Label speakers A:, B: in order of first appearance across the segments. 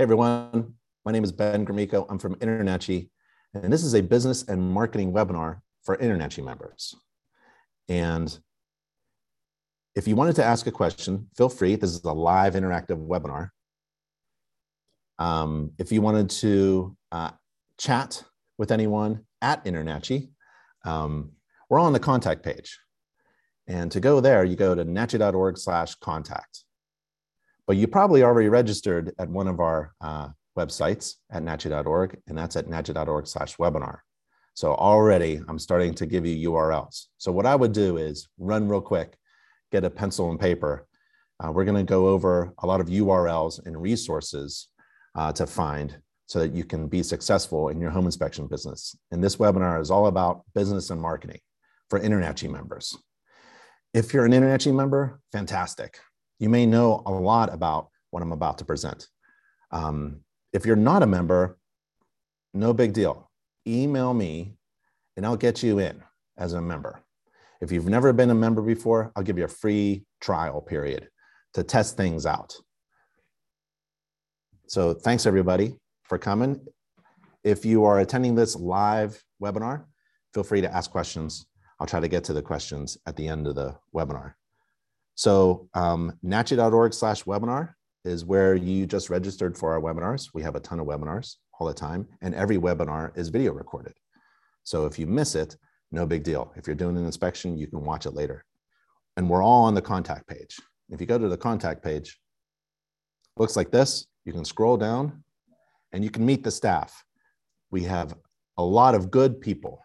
A: Hey everyone, my name is Ben Gromicko. I'm from InterNACHI, and this is a business and marketing webinar for InterNACHI members. And if you wanted to ask a question, feel free. This is a live interactive webinar. Um, if you wanted to uh, chat with anyone at InterNACHI, um, we're all on the contact page. And to go there, you go to nachi.org slash contact but you probably already registered at one of our uh, websites at nachi.org, and that's at nachi.org slash webinar. So already I'm starting to give you URLs. So what I would do is run real quick, get a pencil and paper. Uh, we're gonna go over a lot of URLs and resources uh, to find so that you can be successful in your home inspection business. And this webinar is all about business and marketing for InterNACHI members. If you're an InterNACHI member, fantastic you may know a lot about what I'm about to present. Um, if you're not a member, no big deal. Email me and I'll get you in as a member. If you've never been a member before, I'll give you a free trial period to test things out. So thanks everybody for coming. If you are attending this live webinar, feel free to ask questions. I'll try to get to the questions at the end of the webinar. So um, nachi.org slash webinar is where you just registered for our webinars. We have a ton of webinars all the time, and every webinar is video recorded. So if you miss it, no big deal. If you're doing an inspection, you can watch it later. And we're all on the contact page. If you go to the contact page, looks like this. You can scroll down and you can meet the staff. We have a lot of good people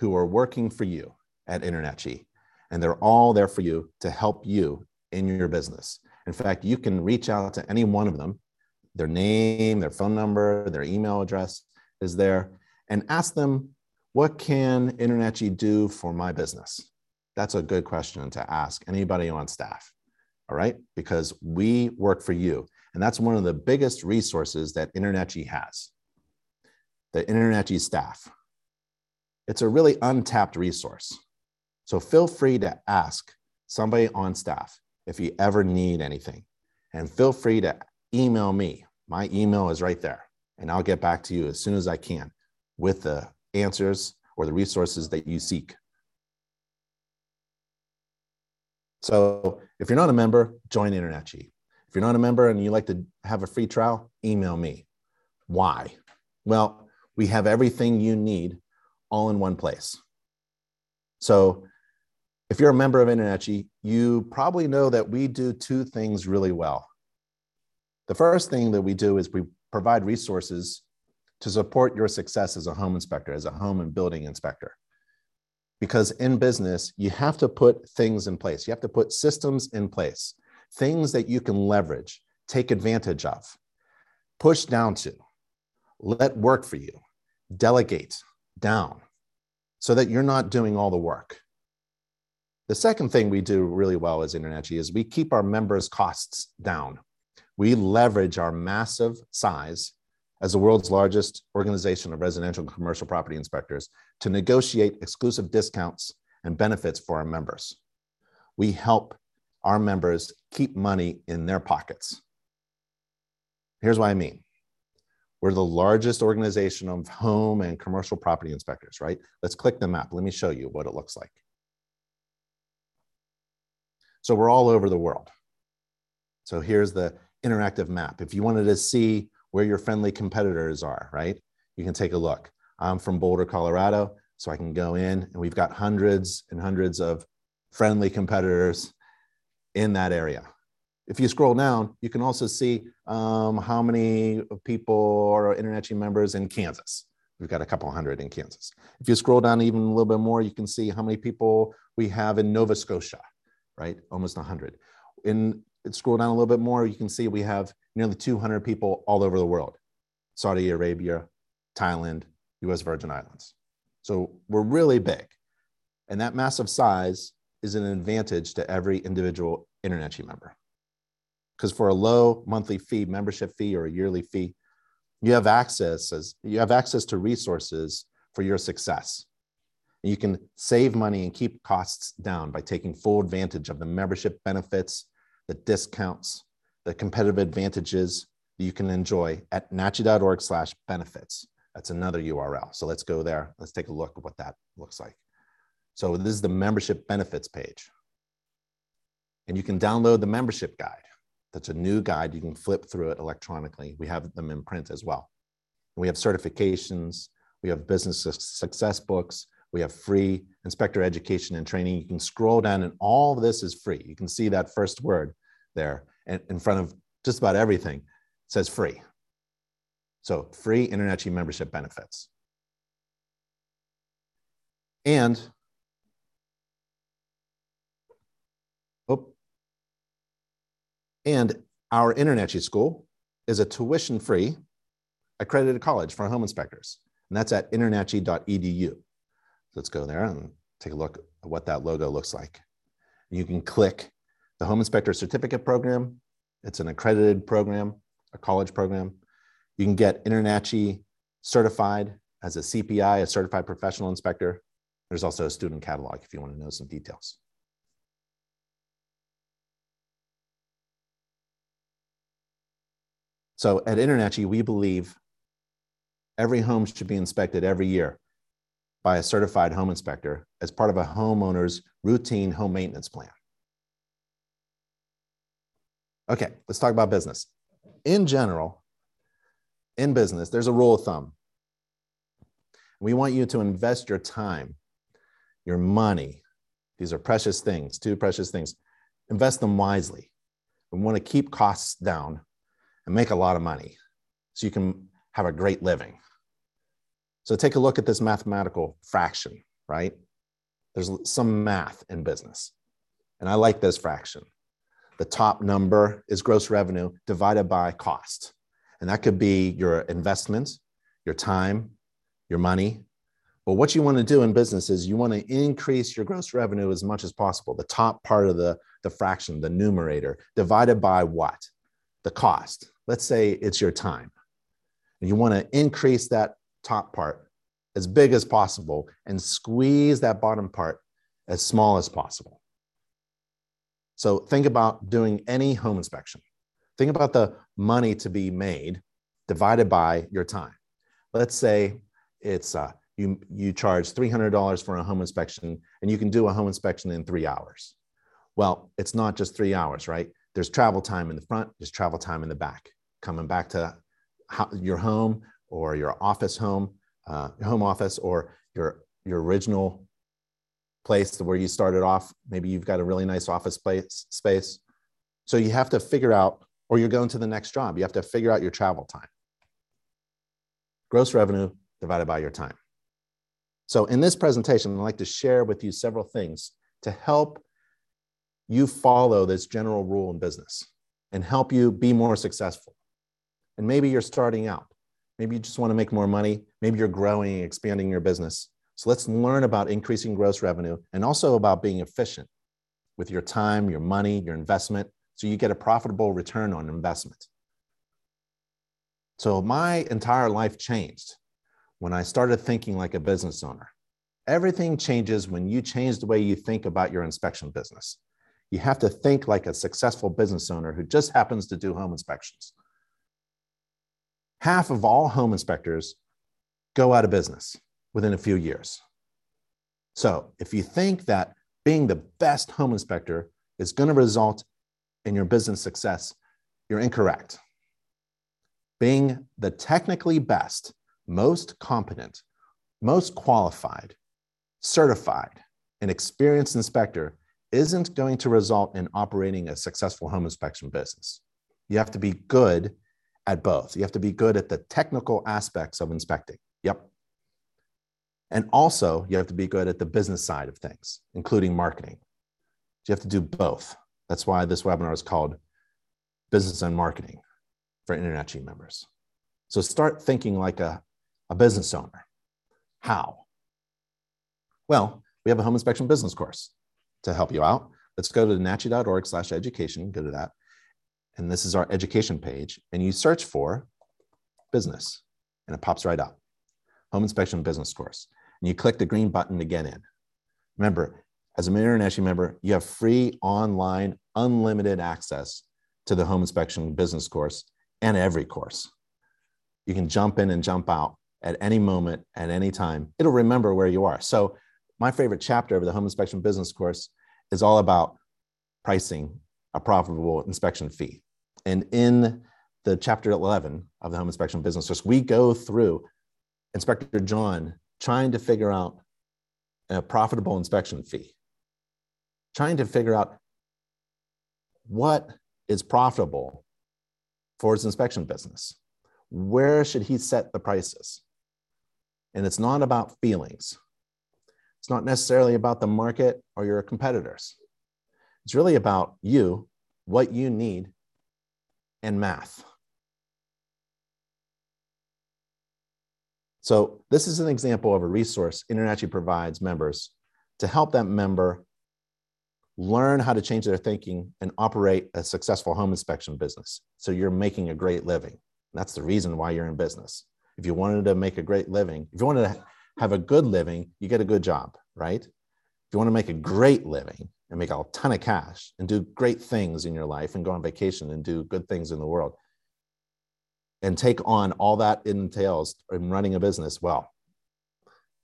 A: who are working for you at InterNACHI and they're all there for you to help you in your business. In fact, you can reach out to any one of them. Their name, their phone number, their email address is there, and ask them, what can InterNACHI do for my business? That's a good question to ask anybody on staff. All right, because we work for you. And that's one of the biggest resources that InterNACHI has the InterNACHI staff. It's a really untapped resource. So feel free to ask somebody on staff if you ever need anything. And feel free to email me. My email is right there. And I'll get back to you as soon as I can with the answers or the resources that you seek. So if you're not a member, join InterNACHI. If you're not a member and you like to have a free trial, email me. Why? Well, we have everything you need all in one place. So if you're a member of InterNACHI, you probably know that we do two things really well. The first thing that we do is we provide resources to support your success as a home inspector, as a home and building inspector. Because in business, you have to put things in place. You have to put systems in place, things that you can leverage, take advantage of, push down to, let work for you, delegate down so that you're not doing all the work. The second thing we do really well as InterNACHI is we keep our members' costs down. We leverage our massive size as the world's largest organization of residential and commercial property inspectors to negotiate exclusive discounts and benefits for our members. We help our members keep money in their pockets. Here's what I mean. We're the largest organization of home and commercial property inspectors, right? Let's click the map. Let me show you what it looks like. So we're all over the world. So here's the interactive map. If you wanted to see where your friendly competitors are, right, you can take a look. I'm from Boulder, Colorado, so I can go in and we've got hundreds and hundreds of friendly competitors in that area. If you scroll down, you can also see um, how many people are InterNACHI members in Kansas. We've got a couple hundred in Kansas. If you scroll down even a little bit more, you can see how many people we have in Nova Scotia right? Almost 100. In scroll down a little bit more, you can see we have nearly 200 people all over the world Saudi Arabia, Thailand, US Virgin Islands. So we're really big. And that massive size is an advantage to every individual InterNACHI member. Because for a low monthly fee, membership fee, or a yearly fee, you have access as you have access to resources for your success. You can save money and keep costs down by taking full advantage of the membership benefits, the discounts, the competitive advantages that you can enjoy at nachi.org slash benefits. That's another URL. So let's go there. Let's take a look at what that looks like. So this is the membership benefits page. And you can download the membership guide. That's a new guide. You can flip through it electronically. We have them in print as well. And we have certifications. We have business success books. We have free inspector education and training. You can scroll down and all of this is free. You can see that first word there in front of just about everything says free. So free InterNACHI membership benefits. And oh, and our InterNACHI school is a tuition-free accredited college for home inspectors, and that's at internachi.edu. Let's go there and take a look at what that logo looks like. You can click the Home Inspector Certificate Program. It's an accredited program, a college program. You can get InterNACHI certified as a CPI, a certified professional inspector. There's also a student catalog if you want to know some details. So at InterNACHI, we believe every home should be inspected every year by a certified home inspector as part of a homeowner's routine home maintenance plan. Okay, let's talk about business. In general, in business, there's a rule of thumb. We want you to invest your time, your money. These are precious things, two precious things. Invest them wisely. We want to keep costs down and make a lot of money so you can have a great living. So take a look at this mathematical fraction, right? There's some math in business. And I like this fraction. The top number is gross revenue divided by cost. And that could be your investment, your time, your money. But what you want to do in business is you want to increase your gross revenue as much as possible. The top part of the, the fraction, the numerator, divided by what? The cost. Let's say it's your time. And you want to increase that top part as big as possible and squeeze that bottom part as small as possible. So think about doing any home inspection. Think about the money to be made divided by your time. Let's say it's uh, you you charge $300 for a home inspection and you can do a home inspection in three hours. Well, it's not just three hours, right? There's travel time in the front, there's travel time in the back. Coming back to your home or your office home, uh, home office or your your original place where you started off. Maybe you've got a really nice office place space. So you have to figure out, or you're going to the next job. You have to figure out your travel time. Gross revenue divided by your time. So in this presentation, I'd like to share with you several things to help you follow this general rule in business and help you be more successful. And maybe you're starting out. Maybe you just want to make more money. Maybe you're growing, expanding your business. So let's learn about increasing gross revenue and also about being efficient with your time, your money, your investment, so you get a profitable return on investment. So my entire life changed when I started thinking like a business owner. Everything changes when you change the way you think about your inspection business. You have to think like a successful business owner who just happens to do home inspections half of all home inspectors go out of business within a few years. So if you think that being the best home inspector is going to result in your business success, you're incorrect. Being the technically best, most competent, most qualified, certified, and experienced inspector isn't going to result in operating a successful home inspection business. You have to be good at both. You have to be good at the technical aspects of inspecting. Yep. And also, you have to be good at the business side of things, including marketing. You have to do both. That's why this webinar is called Business and Marketing for Internet InterNACHI members. So start thinking like a, a business owner. How? Well, we have a home inspection business course to help you out. Let's go to nachi.org slash education, go to that and this is our education page, and you search for business, and it pops right up. Home inspection business course. And you click the green button to get in. Remember, as an InterNACHI member, you have free online, unlimited access to the home inspection business course and every course. You can jump in and jump out at any moment, at any time. It'll remember where you are. So, my favorite chapter of the home inspection business course is all about pricing a profitable inspection fee. And in the chapter 11 of the home inspection business course, we go through Inspector John trying to figure out a profitable inspection fee, trying to figure out what is profitable for his inspection business. Where should he set the prices? And it's not about feelings. It's not necessarily about the market or your competitors. It's really about you, what you need, and math. So this is an example of a resource InterNACHI provides members to help that member learn how to change their thinking and operate a successful home inspection business. So you're making a great living. That's the reason why you're in business. If you wanted to make a great living, if you wanted to have a good living, you get a good job, right? If you want to make a great living and make a ton of cash and do great things in your life and go on vacation and do good things in the world and take on all that entails in running a business, well,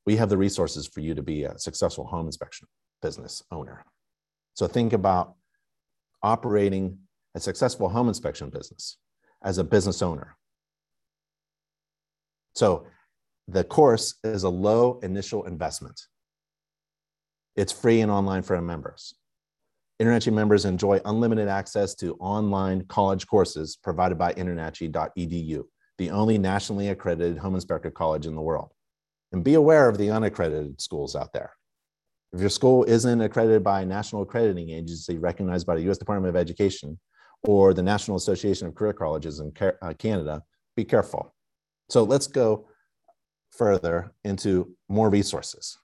A: we have the resources for you to be a successful home inspection business owner. So think about operating a successful home inspection business as a business owner. So the course is a low initial investment. It's free and online for our members. InterNACHI members enjoy unlimited access to online college courses provided by internachi.edu, the only nationally accredited home inspector college in the world. And be aware of the unaccredited schools out there. If your school isn't accredited by a national accrediting agency recognized by the US Department of Education or the National Association of Career Colleges in uh, Canada, be careful. So let's go further into more resources.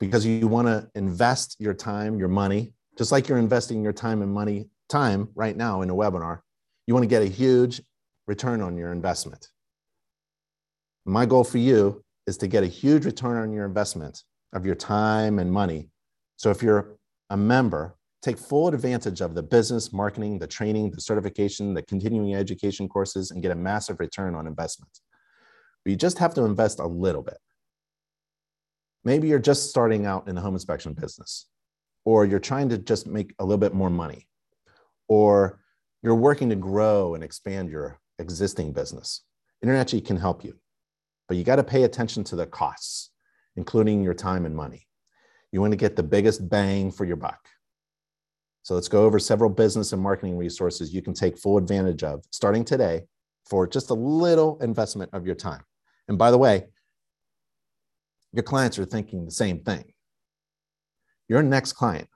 A: Because you want to invest your time, your money, just like you're investing your time and money, time right now in a webinar, you want to get a huge return on your investment. My goal for you is to get a huge return on your investment of your time and money. So if you're a member, take full advantage of the business, marketing, the training, the certification, the continuing education courses, and get a massive return on investment. But you just have to invest a little bit. Maybe you're just starting out in the home inspection business, or you're trying to just make a little bit more money, or you're working to grow and expand your existing business. InterNACHI can help you but you got to pay attention to the costs, including your time and money. You want to get the biggest bang for your buck. So let's go over several business and marketing resources you can take full advantage of starting today for just a little investment of your time. And by the way, your clients are thinking the same thing. Your next client,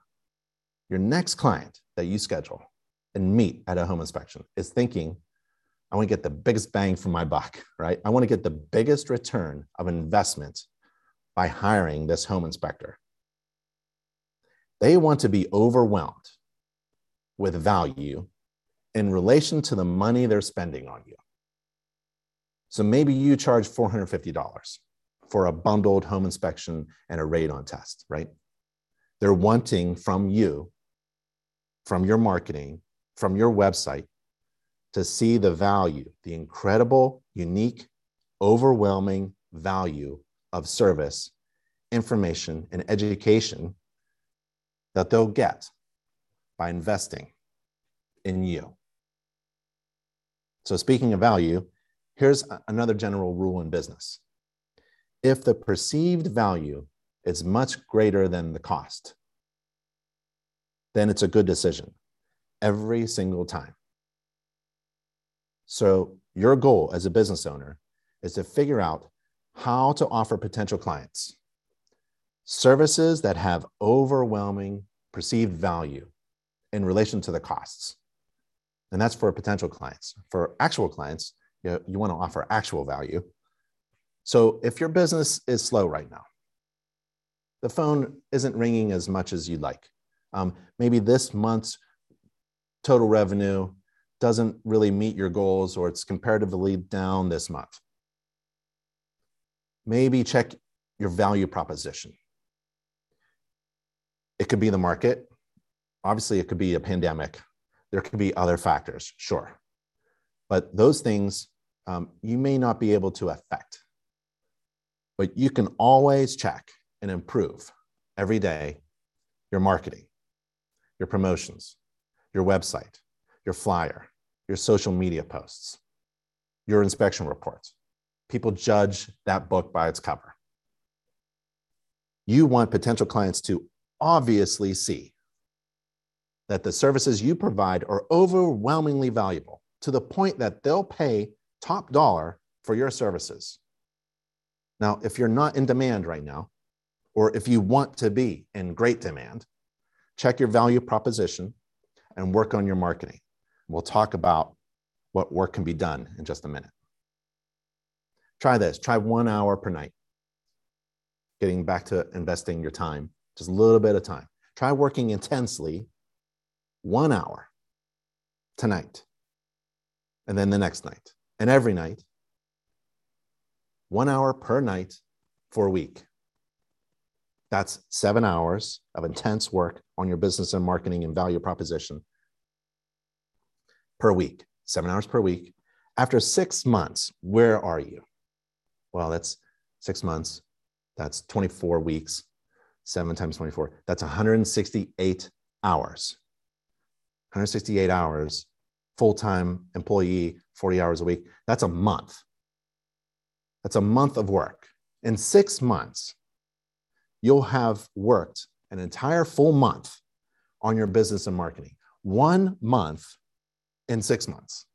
A: your next client that you schedule and meet at a home inspection is thinking I want to get the biggest bang for my buck, right? I want to get the biggest return of investment by hiring this home inspector. They want to be overwhelmed with value in relation to the money they're spending on you. So maybe you charge $450 for a bundled home inspection and a radon test, right? They're wanting from you, from your marketing, from your website, to see the value, the incredible, unique, overwhelming value of service, information, and education that they'll get by investing in you. So, speaking of value, here's another general rule in business. If the perceived value is much greater than the cost, then it's a good decision every single time. So, your goal as a business owner is to figure out how to offer potential clients services that have overwhelming perceived value in relation to the costs. And that's for potential clients. For actual clients, you, know, you want to offer actual value. So, if your business is slow right now, the phone isn't ringing as much as you'd like. Um, maybe this month's total revenue doesn't really meet your goals or it's comparatively down this month. Maybe check your value proposition. It could be the market. Obviously, it could be a pandemic. There could be other factors, sure. But those things um, you may not be able to affect. But you can always check and improve every day your marketing, your promotions, your website, your flyer, your social media posts, your inspection reports. People judge that book by its cover. You want potential clients to obviously see that the services you provide are overwhelmingly valuable to the point that they'll pay top dollar for your services. Now, if you're not in demand right now, or if you want to be in great demand, check your value proposition and work on your marketing. We'll talk about what work can be done in just a minute. Try this try one hour per night, getting back to investing your time, just a little bit of time. Try working intensely one hour tonight, and then the next night, and every night, one hour per night for a week. That's seven hours of intense work on your business and marketing and value proposition per week, seven hours per week. After six months, where are you? Well, that's six months. That's 24 weeks. Seven times 24. That's 168 hours. 168 hours, full time employee, 40 hours a week. That's a month. That's a month of work. In six months, you'll have worked an entire full month on your business and marketing. One month in six months.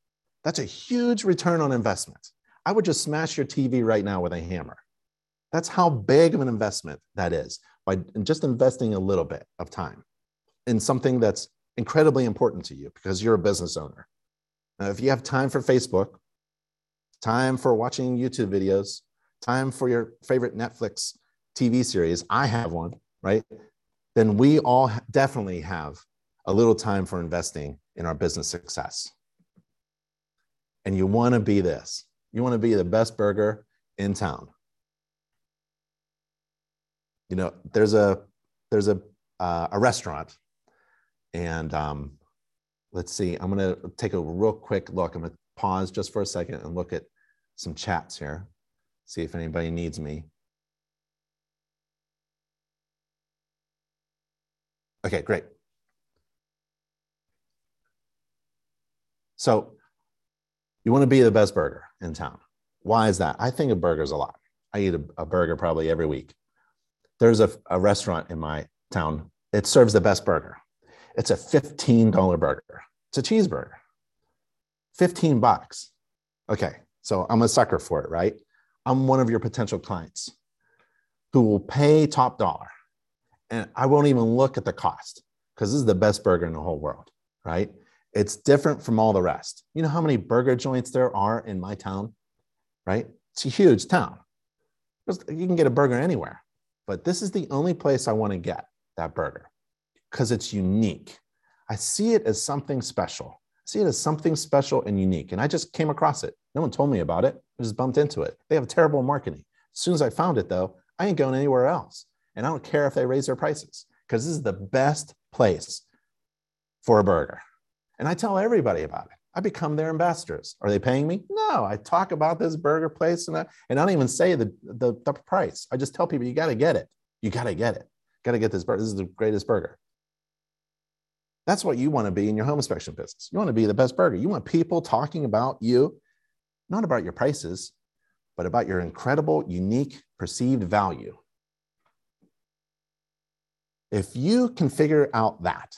A: That's a huge return on investment. I would just smash your TV right now with a hammer. That's how big of an investment that is by just investing a little bit of time in something that's incredibly important to you because you're a business owner. Now, if you have time for Facebook, time for watching YouTube videos, time for your favorite Netflix TV series, I have one, right? Then we all definitely have a little time for investing in our business success. And you want to be this. You want to be the best burger in town. You know, there's a there's a uh, a restaurant, and um, let's see. I'm to take a real quick look. I'm to pause just for a second and look at some chats here. See if anybody needs me. Okay, great. So you want to be the best burger in town. Why is that? I think of burgers a lot. I eat a, a burger probably every week. There's a, a restaurant in my town. It serves the best burger. It's a $15 burger. It's a cheeseburger. 15 bucks. Okay, so I'm a sucker for it, right? I'm one of your potential clients who will pay top dollar. And I won't even look at the cost because this is the best burger in the whole world, right? It's different from all the rest. You know how many burger joints there are in my town, right? It's a huge town. You can get a burger anywhere, but this is the only place I want to get that burger because it's unique. I see it as something special. See it as something special and unique. And I just came across it. No one told me about it. I just bumped into it. They have terrible marketing. As soon as I found it, though, I ain't going anywhere else. And I don't care if they raise their prices because this is the best place for a burger. And I tell everybody about it. I become their ambassadors. Are they paying me? No, I talk about this burger place and I, and I don't even say the, the, the price. I just tell people, you got to get it. You got to get it. Got to get this burger. This is the greatest burger. That's what you want to be in your home inspection business. You want to be the best burger. You want people talking about you, not about your prices, but about your incredible, unique, perceived value. If you can figure out that,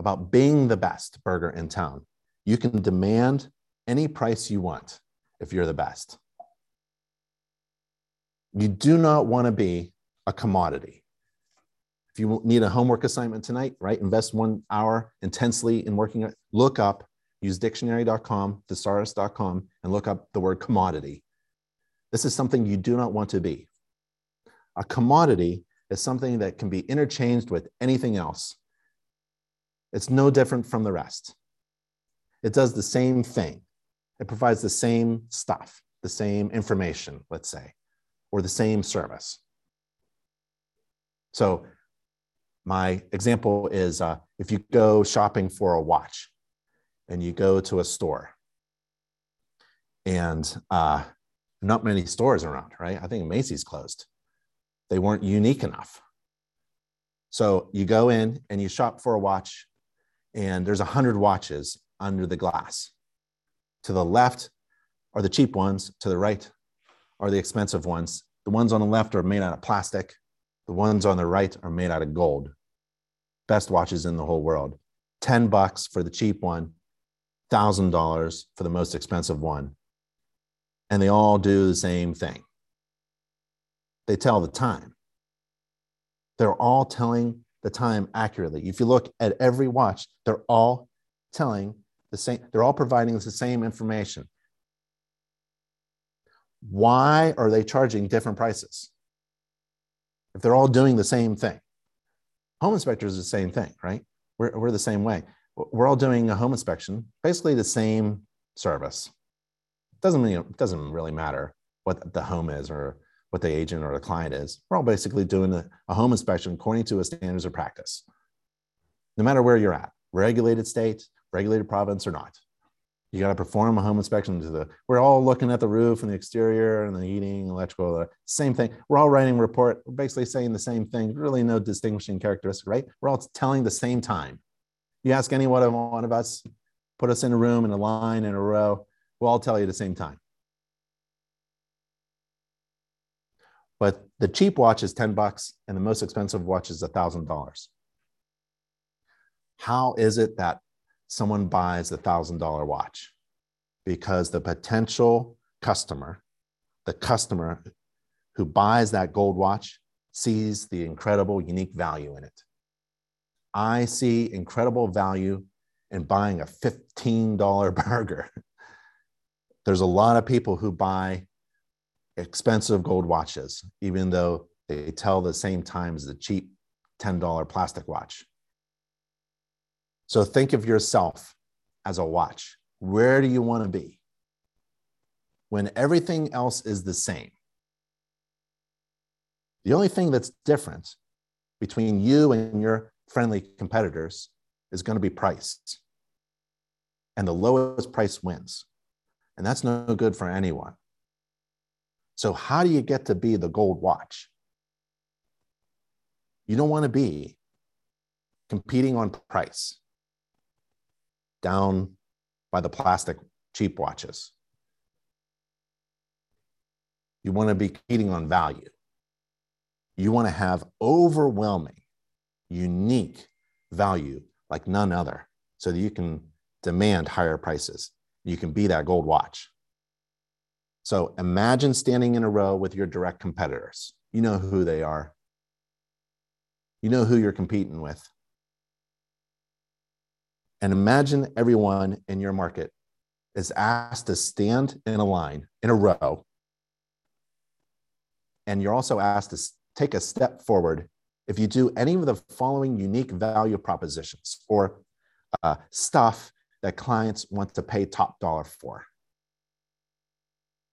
A: about being the best burger in town. You can demand any price you want if you're the best. You do not want to be a commodity. You need a homework assignment tonight, right, invest one hour intensely in working, look up, use dictionary.com, thesaurus.com, and look up the word commodity. This is something you do not want to be. A commodity is something that can be interchanged with anything else it's no different from the rest. It does the same thing. It provides the same stuff, the same information, let's say, or the same service. So, my example is uh, if you go shopping for a watch, and you go to a store and uh, not many stores around, right? I think Macy's closed. They weren't unique enough. So you go in and you shop for a watch, and there's a hundred watches under the glass. To the left are the cheap ones. To the right are the expensive ones. The ones on the left are made out of plastic. The ones on the right are made out of gold. Best watches in the whole world. 10 bucks for the cheap one, $1,000 for the most expensive one. And they all do the same thing. They tell the time. They're all telling the time accurately. If you look at every watch, they're all telling the same, they're all providing the same information. Why are they charging different prices? If they're all doing the same thing. Home inspectors is the same thing, right? We're, we're the same way. We're all doing a home inspection, basically the same service. Doesn't mean it doesn't really matter what the home is or what the agent or the client is. We're all basically doing a, a home inspection according to a standards of practice. No matter where you're at, regulated state, regulated province or not. You got to perform a home inspection to the. We're all looking at the roof and the exterior and the heating, electrical, the same thing. We're all writing a report, we're basically saying the same thing. Really, no distinguishing characteristic, right? We're all telling the same time. You ask any one of one of us, put us in a room in a line in a row, we'll all tell you the same time. But the cheap watch is 10 bucks and the most expensive watch is $1,000. How is it that someone buys the $1,000 watch? Because the potential customer, the customer who buys that gold watch, sees the incredible, unique value in it. I see incredible value in buying a $15 burger. There's a lot of people who buy expensive gold watches, even though they tell the same time as the cheap $10 plastic watch. So think of yourself as a watch. Where do you want to be? When everything else is the same. The only thing that's different between you and your friendly competitors is going to be price. And the lowest price wins. And that's no good for anyone. So, how do you get to be the gold watch? You don't want to be competing on price down by the plastic cheap watches. You want to be competing on value. You want to have overwhelming, unique value like none other so that you can demand higher prices. You can be that gold watch. So imagine standing in a row with your direct competitors. You know who they are, you know who you're competing with. And imagine everyone in your market is asked to stand in a line in a row. And you're also asked to take a step forward if you do any of the following unique value propositions or uh, stuff that clients want to pay top dollar for.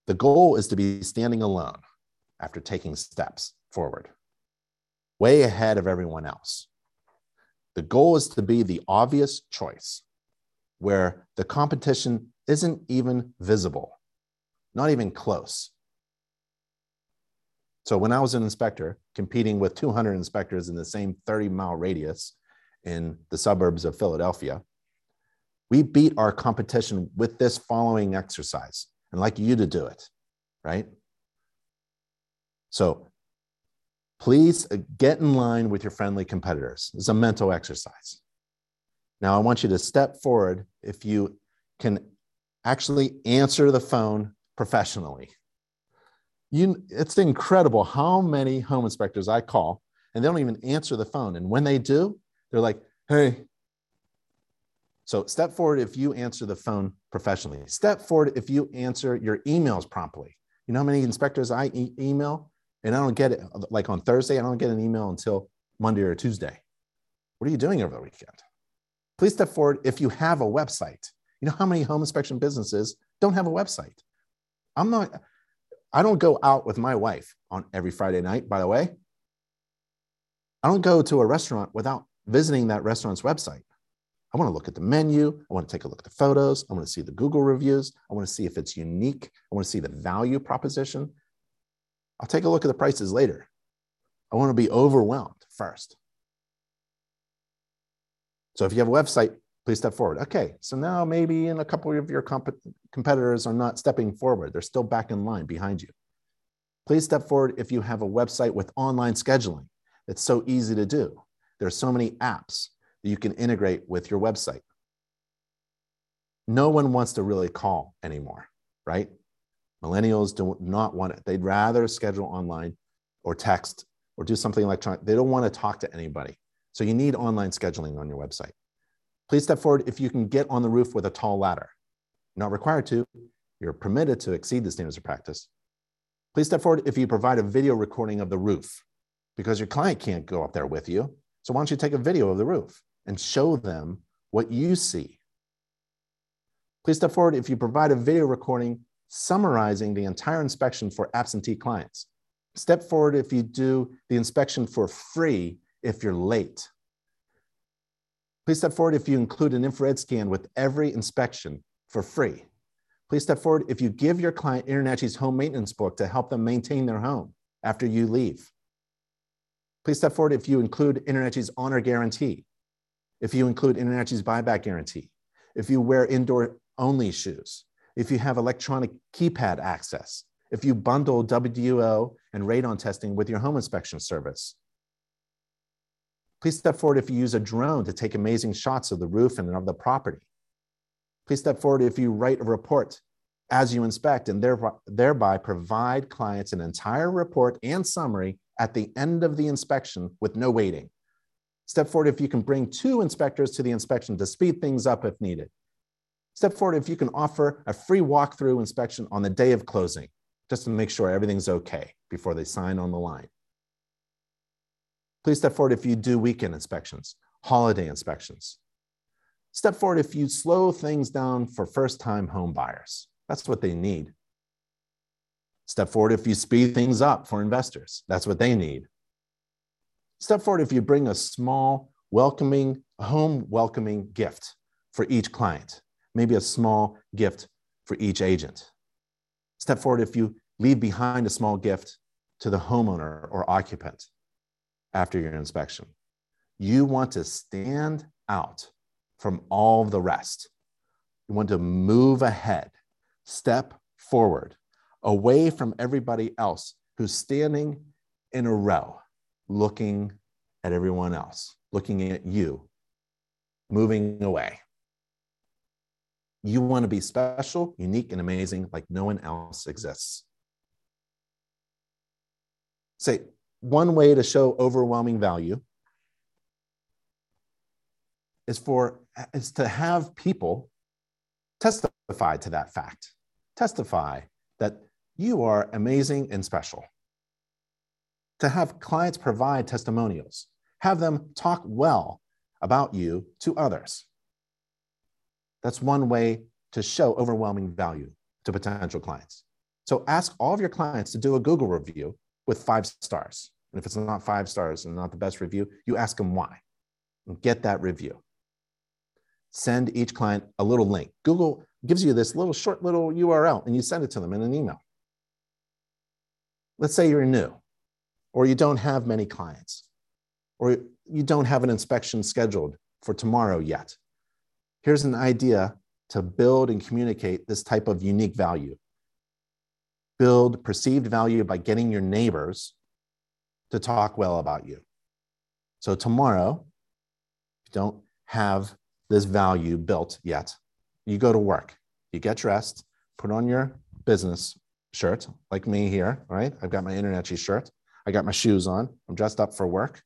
A: The goal is to be standing alone after taking steps forward, way ahead of everyone else. The goal is to be the obvious choice where the competition isn't even visible, not even close. So when I was an inspector competing with 200 inspectors in the same 30 mile radius in the suburbs of Philadelphia, we beat our competition with this following exercise and like you to do it, right? So please uh, get in line with your friendly competitors. It's a mental exercise. Now, I want you to step forward if you can actually answer the phone professionally. You, it's incredible how many home inspectors I call and they don't even answer the phone. And when they do, they're like, hey, so step forward if you answer the phone professionally. Step forward if you answer your emails promptly. You know how many inspectors I e- email and I don't get it like on Thursday, I don't get an email until Monday or Tuesday. What are you doing over the weekend? Please step forward if you have a website. You know how many home inspection businesses don't have a website? I'm not, I don't go out with my wife on every Friday night, by the way. I don't go to a restaurant without visiting that restaurant's website. I want to look at the menu. I want to take a look at the photos. I want to see the Google reviews. I want to see if it's unique. I want to see the value proposition. I'll take a look at the prices later. I want to be overwhelmed first. So if you have a website, please step forward. Okay, so now maybe in a couple of your comp competitors are not stepping forward. They're still back in line behind you. Please step forward if you have a website with online scheduling. It's so easy to do. There are so many apps that you can integrate with your website. No one wants to really call anymore, right? Millennials do not want it. They'd rather schedule online or text or do something electronic. They don't want to talk to anybody. So you need online scheduling on your website. Please step forward if you can get on the roof with a tall ladder. not required to, you're permitted to exceed the standards of practice. Please step forward if you provide a video recording of the roof because your client can't go up there with you. So why don't you take a video of the roof and show them what you see? Please step forward if you provide a video recording summarizing the entire inspection for absentee clients. Step forward if you do the inspection for free if you're late. Please step forward if you include an infrared scan with every inspection for free. Please step forward if you give your client InterNACHI's home maintenance book to help them maintain their home after you leave. Please step forward if you include InterNACHI's honor guarantee, if you include InterNACHI's buyback guarantee, if you wear indoor only shoes, if you have electronic keypad access, if you bundle WDO and radon testing with your home inspection service. Please step forward if you use a drone to take amazing shots of the roof and of the property. Please step forward if you write a report as you inspect and thereby provide clients an entire report and summary at the end of the inspection with no waiting. Step forward if you can bring two inspectors to the inspection to speed things up if needed. Step forward if you can offer a free walkthrough inspection on the day of closing, just to make sure everything's okay before they sign on the line. Please step forward if you do weekend inspections, holiday inspections. Step forward if you slow things down for first time home buyers. That's what they need. Step forward if you speed things up for investors. That's what they need. Step forward if you bring a small, welcoming, home welcoming gift for each client maybe a small gift for each agent. Step forward if you leave behind a small gift to the homeowner or occupant after your inspection. You want to stand out from all the rest. You want to move ahead, step forward, away from everybody else who's standing in a row, looking at everyone else, looking at you, moving away. You want to be special, unique, and amazing like no one else exists. Say, one way to show overwhelming value is for is to have people testify to that fact testify that you are amazing and special to have clients provide testimonials have them talk well about you to others that's one way to show overwhelming value to potential clients. So ask all of your clients to do a Google review with five stars. And if it's not five stars and not the best review, you ask them why and get that review. Send each client a little link. Google gives you this little short little URL and you send it to them in an email. Let's say you're new or you don't have many clients or you don't have an inspection scheduled for tomorrow yet here's an idea to build and communicate this type of unique value. Build perceived value by getting your neighbors to talk well about you. So tomorrow, if you don't have this value built yet, you go to work, you get dressed, put on your business shirt, like me here, right? I've got my InterNACHI shirt, I got my shoes on, I'm dressed up for work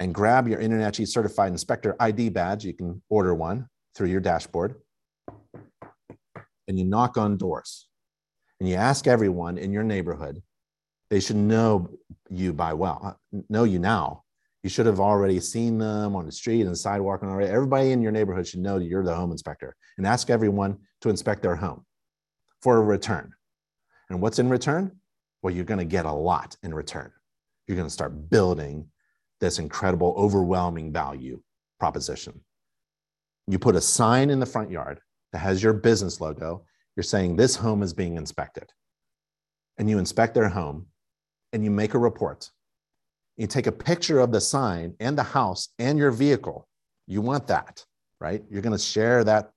A: and grab your InterNACHI certified inspector ID badge. You can order one through your dashboard. And you knock on doors and you ask everyone in your neighborhood, they should know you by well, know you now. You should have already seen them on the street and the sidewalk and already. Everybody in your neighborhood should know that you're the home inspector and ask everyone to inspect their home for a return. And what's in return? Well, you're going to get a lot in return. You're going to start building this incredible, overwhelming value proposition. You put a sign in the front yard that has your business logo. You're saying this home is being inspected. And you inspect their home and you make a report. You take a picture of the sign and the house and your vehicle. You want that, right? You're going to share that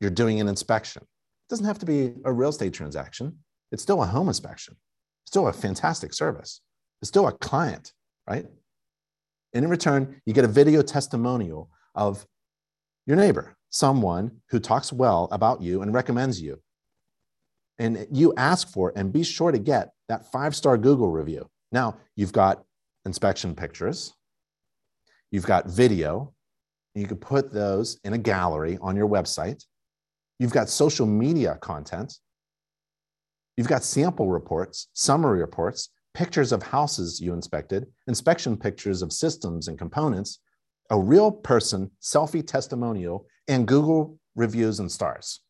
A: you're doing an inspection. It doesn't have to be a real estate transaction. It's still a home inspection. it's Still a fantastic service. It's still a client, right? And in return, you get a video testimonial of your neighbor, someone who talks well about you and recommends you. And you ask for and be sure to get that five star Google review. Now, you've got inspection pictures, you've got video, you can put those in a gallery on your website. You've got social media content. You've got sample reports, summary reports, pictures of houses you inspected, inspection pictures of systems and components, a real person selfie testimonial, and Google reviews and stars.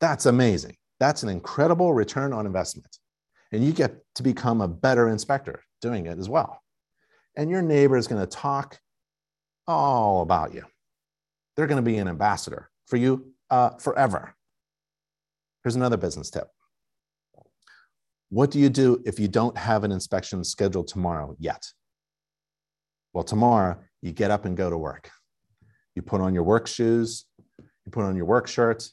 A: That's amazing. That's an incredible return on investment. And you get to become a better inspector doing it as well. And your neighbor is going to talk all about you. They're going to be an ambassador for you uh, forever. Here's another business tip. What do you do if you don't have an inspection scheduled tomorrow yet? Well, tomorrow you get up and go to work. You put on your work shoes, you put on your work shirt,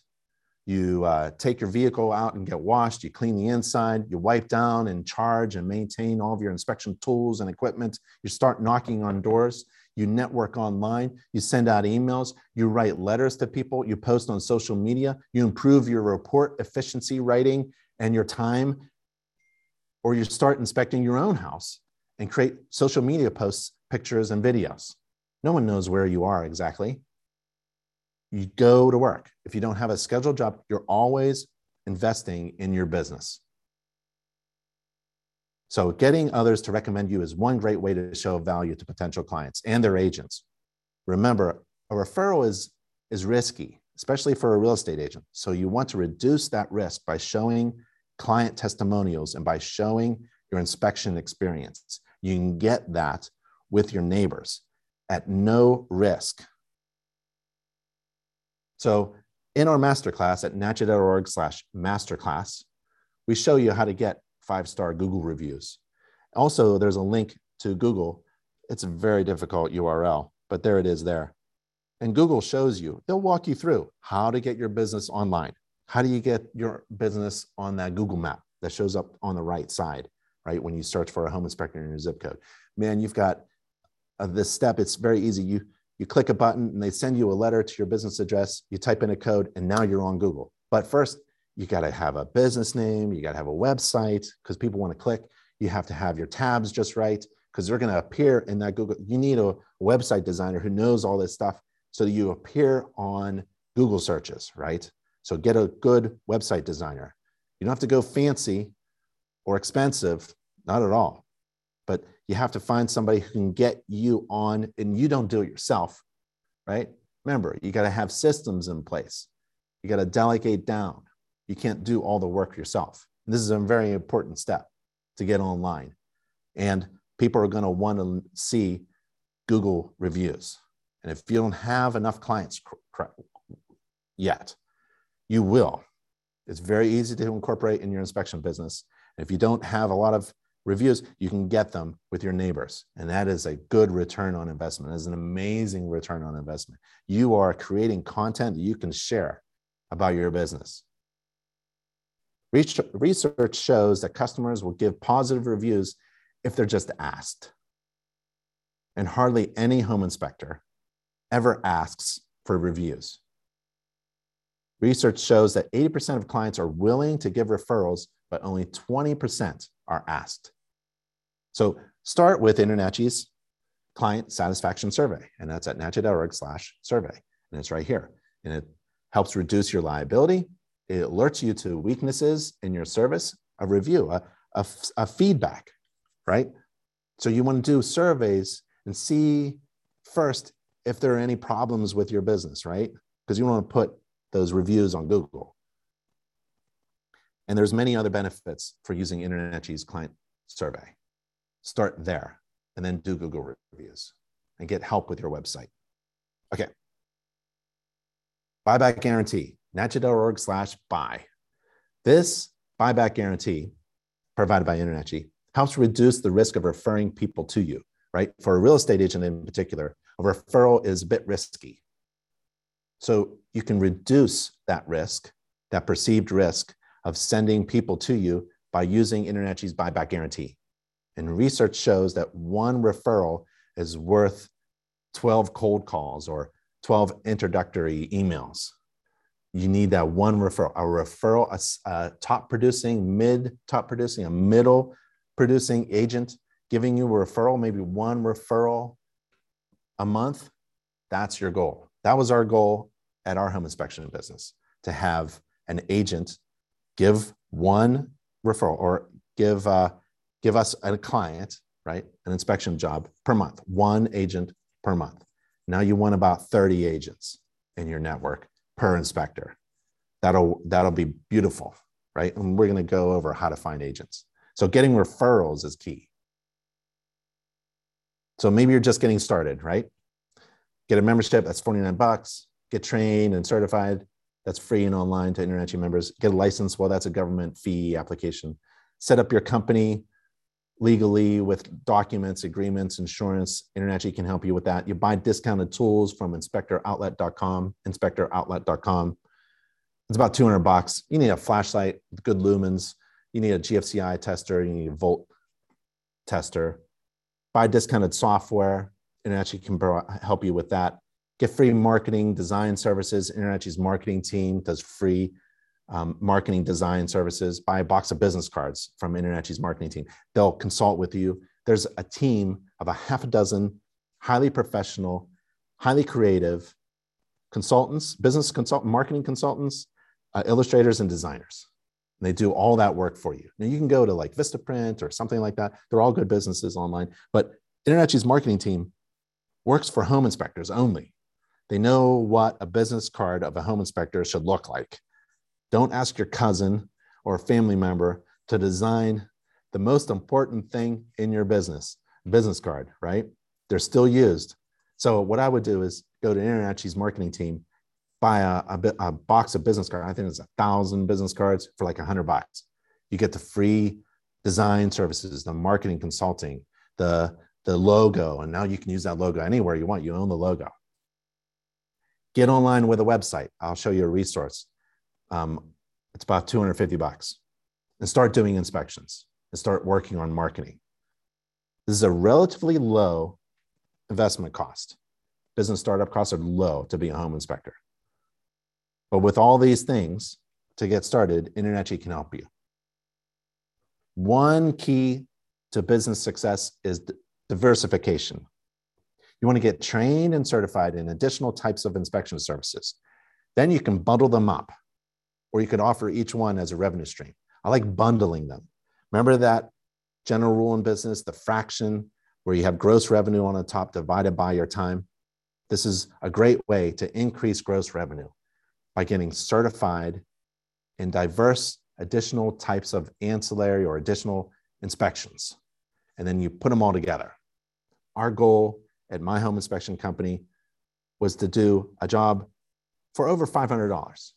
A: you uh, take your vehicle out and get washed, you clean the inside, you wipe down and charge and maintain all of your inspection tools and equipment, you start knocking on doors, you network online, you send out emails, you write letters to people, you post on social media, you improve your report efficiency writing and your time, or you start inspecting your own house and create social media posts, pictures, and videos. No one knows where you are exactly you go to work. If you don't have a scheduled job, you're always investing in your business. So, getting others to recommend you is one great way to show value to potential clients and their agents. Remember, a referral is, is risky, especially for a real estate agent. So, you want to reduce that risk by showing client testimonials and by showing your inspection experience. You can get that with your neighbors at no risk. So in our masterclass at nachi.org slash masterclass, we show you how to get five-star Google reviews. Also, there's a link to Google. It's a very difficult URL, but there it is there. And Google shows you, they'll walk you through how to get your business online. How do you get your business on that Google map that shows up on the right side, right? When you search for a home inspector in your zip code. Man, you've got uh, this step. It's very easy. You you click a button and they send you a letter to your business address, you type in a code, and now you're on Google. But first, you got to have a business name, you got to have a website because people want to click. You have to have your tabs just right because they're going to appear in that Google. You need a website designer who knows all this stuff so that you appear on Google searches, right? So get a good website designer. You don't have to go fancy or expensive, not at all. But you have to find somebody who can get you on, and you don't do it yourself, right? Remember, you got to have systems in place. You got to delegate down. You can't do all the work yourself. And this is a very important step to get online. And people are going to want to see Google reviews. And if you don't have enough clients yet, you will. It's very easy to incorporate in your inspection business. And if you don't have a lot of reviews, you can get them with your neighbors. And that is a good return on investment. It's an amazing return on investment. You are creating content that you can share about your business. Research shows that customers will give positive reviews if they're just asked. And hardly any home inspector ever asks for reviews. Research shows that 80% of clients are willing to give referrals, but only 20% are asked. So start with InterNACHI's client satisfaction survey, and that's at nachi.org slash survey. And it's right here. And it helps reduce your liability. It alerts you to weaknesses in your service, a review, a, a, a feedback, right? So you want to do surveys and see first if there are any problems with your business, right? Because you want to put those reviews on Google. And there's many other benefits for using InterNACHI's client survey. Start there and then do Google reviews and get help with your website. Okay. Buyback guarantee, NACHI.org slash buy. This buyback guarantee provided by InterNACHI helps reduce the risk of referring people to you, right? For a real estate agent in particular, a referral is a bit risky. So you can reduce that risk, that perceived risk of sending people to you by using InterNACHI's buyback guarantee. And research shows that one referral is worth 12 cold calls or 12 introductory emails. You need that one referral, a referral, a, a top producing, mid top producing, a middle producing agent giving you a referral, maybe one referral a month. That's your goal. That was our goal at our home inspection business to have an agent give one referral or give uh, give us a client right an inspection job per month one agent per month. Now you want about 30 agents in your network per inspector. That'll that'll be beautiful right? And we're going to go over how to find agents. So getting referrals is key. So maybe you're just getting started right? Get a membership that's 49 bucks get trained and certified that's free and online to InterNACHI members get a license well that's a government fee application set up your company legally with documents, agreements, insurance. InterNACHI can help you with that. You buy discounted tools from inspectoroutlet.com, inspectoroutlet.com. It's about 200 bucks. You need a flashlight good lumens. You need a GFCI tester. You need a volt tester. Buy discounted software. InterNACHI can help you with that. Get free marketing design services. InterNACHI's marketing team does free um, marketing design services, buy a box of business cards from InterNACHI's marketing team. They'll consult with you. There's a team of a half a dozen highly professional, highly creative consultants, business consult, marketing consultants, uh, illustrators, and designers. And they do all that work for you. Now you can go to like Vistaprint or something like that. They're all good businesses online, but InterNACHI's marketing team works for home inspectors only. They know what a business card of a home inspector should look like. Don't ask your cousin or family member to design the most important thing in your business, business card, right? They're still used. So what I would do is go to InterNACHI's marketing team, buy a, a, a box of business cards. I think it's a thousand business cards for like a hundred bucks. You get the free design services, the marketing consulting, the the logo, and now you can use that logo anywhere you want. You own the logo. Get online with a website. I'll show you a resource um, it's about 250 bucks and start doing inspections and start working on marketing. This is a relatively low investment cost. Business startup costs are low to be a home inspector. But with all these things to get started, InterNACHI can help you. One key to business success is diversification. You want to get trained and certified in additional types of inspection services. Then you can bundle them up or you could offer each one as a revenue stream. I like bundling them. Remember that general rule in business, the fraction where you have gross revenue on the top divided by your time? This is a great way to increase gross revenue by getting certified in diverse additional types of ancillary or additional inspections. And then you put them all together. Our goal at my home inspection company was to do a job for over $500.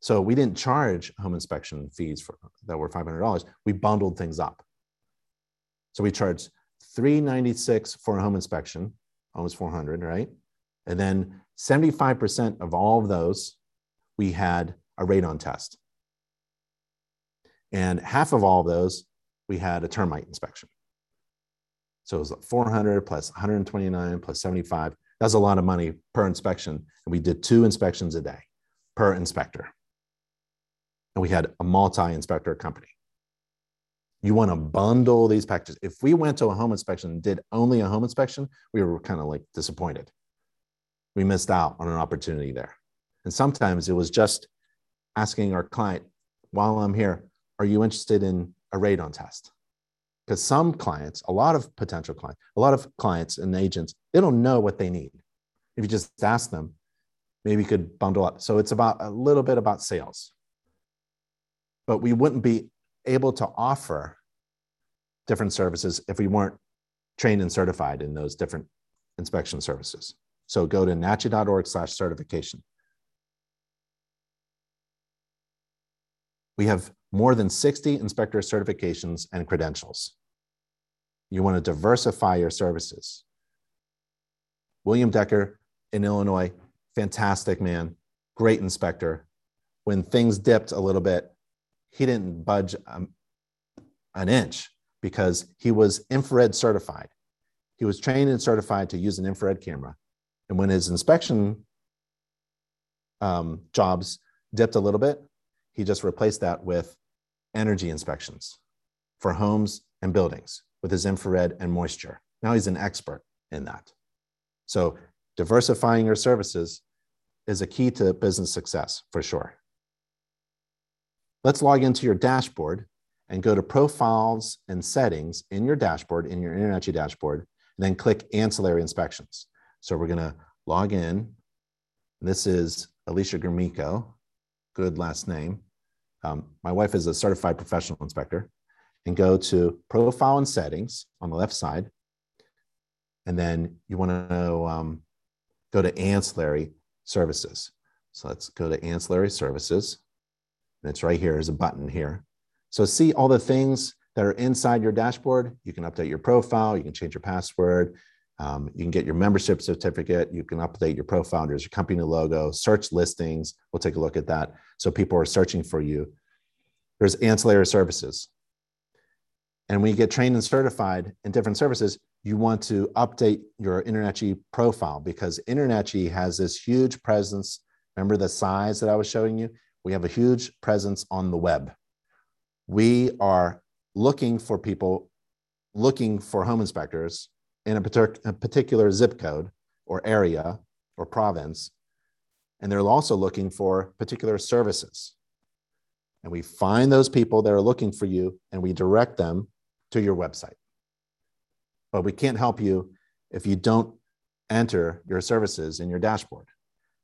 A: So we didn't charge home inspection fees for, that were $500. We bundled things up. So we charged $396 for a home inspection, almost 400, right? And then 75% of all of those, we had a radon test. And half of all of those, we had a termite inspection. So it was 400 plus 129 plus 75. That's a lot of money per inspection. And we did two inspections a day per inspector and we had a multi-inspector company. You want to bundle these packages. If we went to a home inspection and did only a home inspection, we were kind of like disappointed. We missed out on an opportunity there. And sometimes it was just asking our client, while I'm here, are you interested in a radon test? Because some clients, a lot of potential clients, a lot of clients and agents, they don't know what they need. If you just ask them, maybe you could bundle up. So it's about a little bit about sales but we wouldn't be able to offer different services if we weren't trained and certified in those different inspection services. So go to nachi.org slash certification. We have more than 60 inspector certifications and credentials. You want to diversify your services. William Decker in Illinois, fantastic man, great inspector. When things dipped a little bit, he didn't budge um, an inch because he was infrared certified. He was trained and certified to use an infrared camera. And when his inspection um, jobs dipped a little bit, he just replaced that with energy inspections for homes and buildings with his infrared and moisture. Now he's an expert in that. So diversifying your services is a key to business success for sure. Let's log into your dashboard and go to profiles and settings in your dashboard, in your InterNACHI dashboard, and then click ancillary inspections. So we're gonna log in. This is Alicia Gromicko, good last name. Um, my wife is a certified professional inspector and go to profile and settings on the left side. And then you want to um, go to ancillary services. So let's go to ancillary services. And it's right here. There's a button here. So see all the things that are inside your dashboard. You can update your profile. You can change your password. Um, you can get your membership certificate. You can update your profile. There's your company logo, search listings. We'll take a look at that. So people are searching for you. There's ancillary services. And when you get trained and certified in different services, you want to update your InterNACHI profile because InterNACHI has this huge presence. Remember the size that I was showing you? We have a huge presence on the web. We are looking for people looking for home inspectors in a, partic- a particular zip code or area or province. And they're also looking for particular services. And we find those people that are looking for you and we direct them to your website. But we can't help you if you don't enter your services in your dashboard.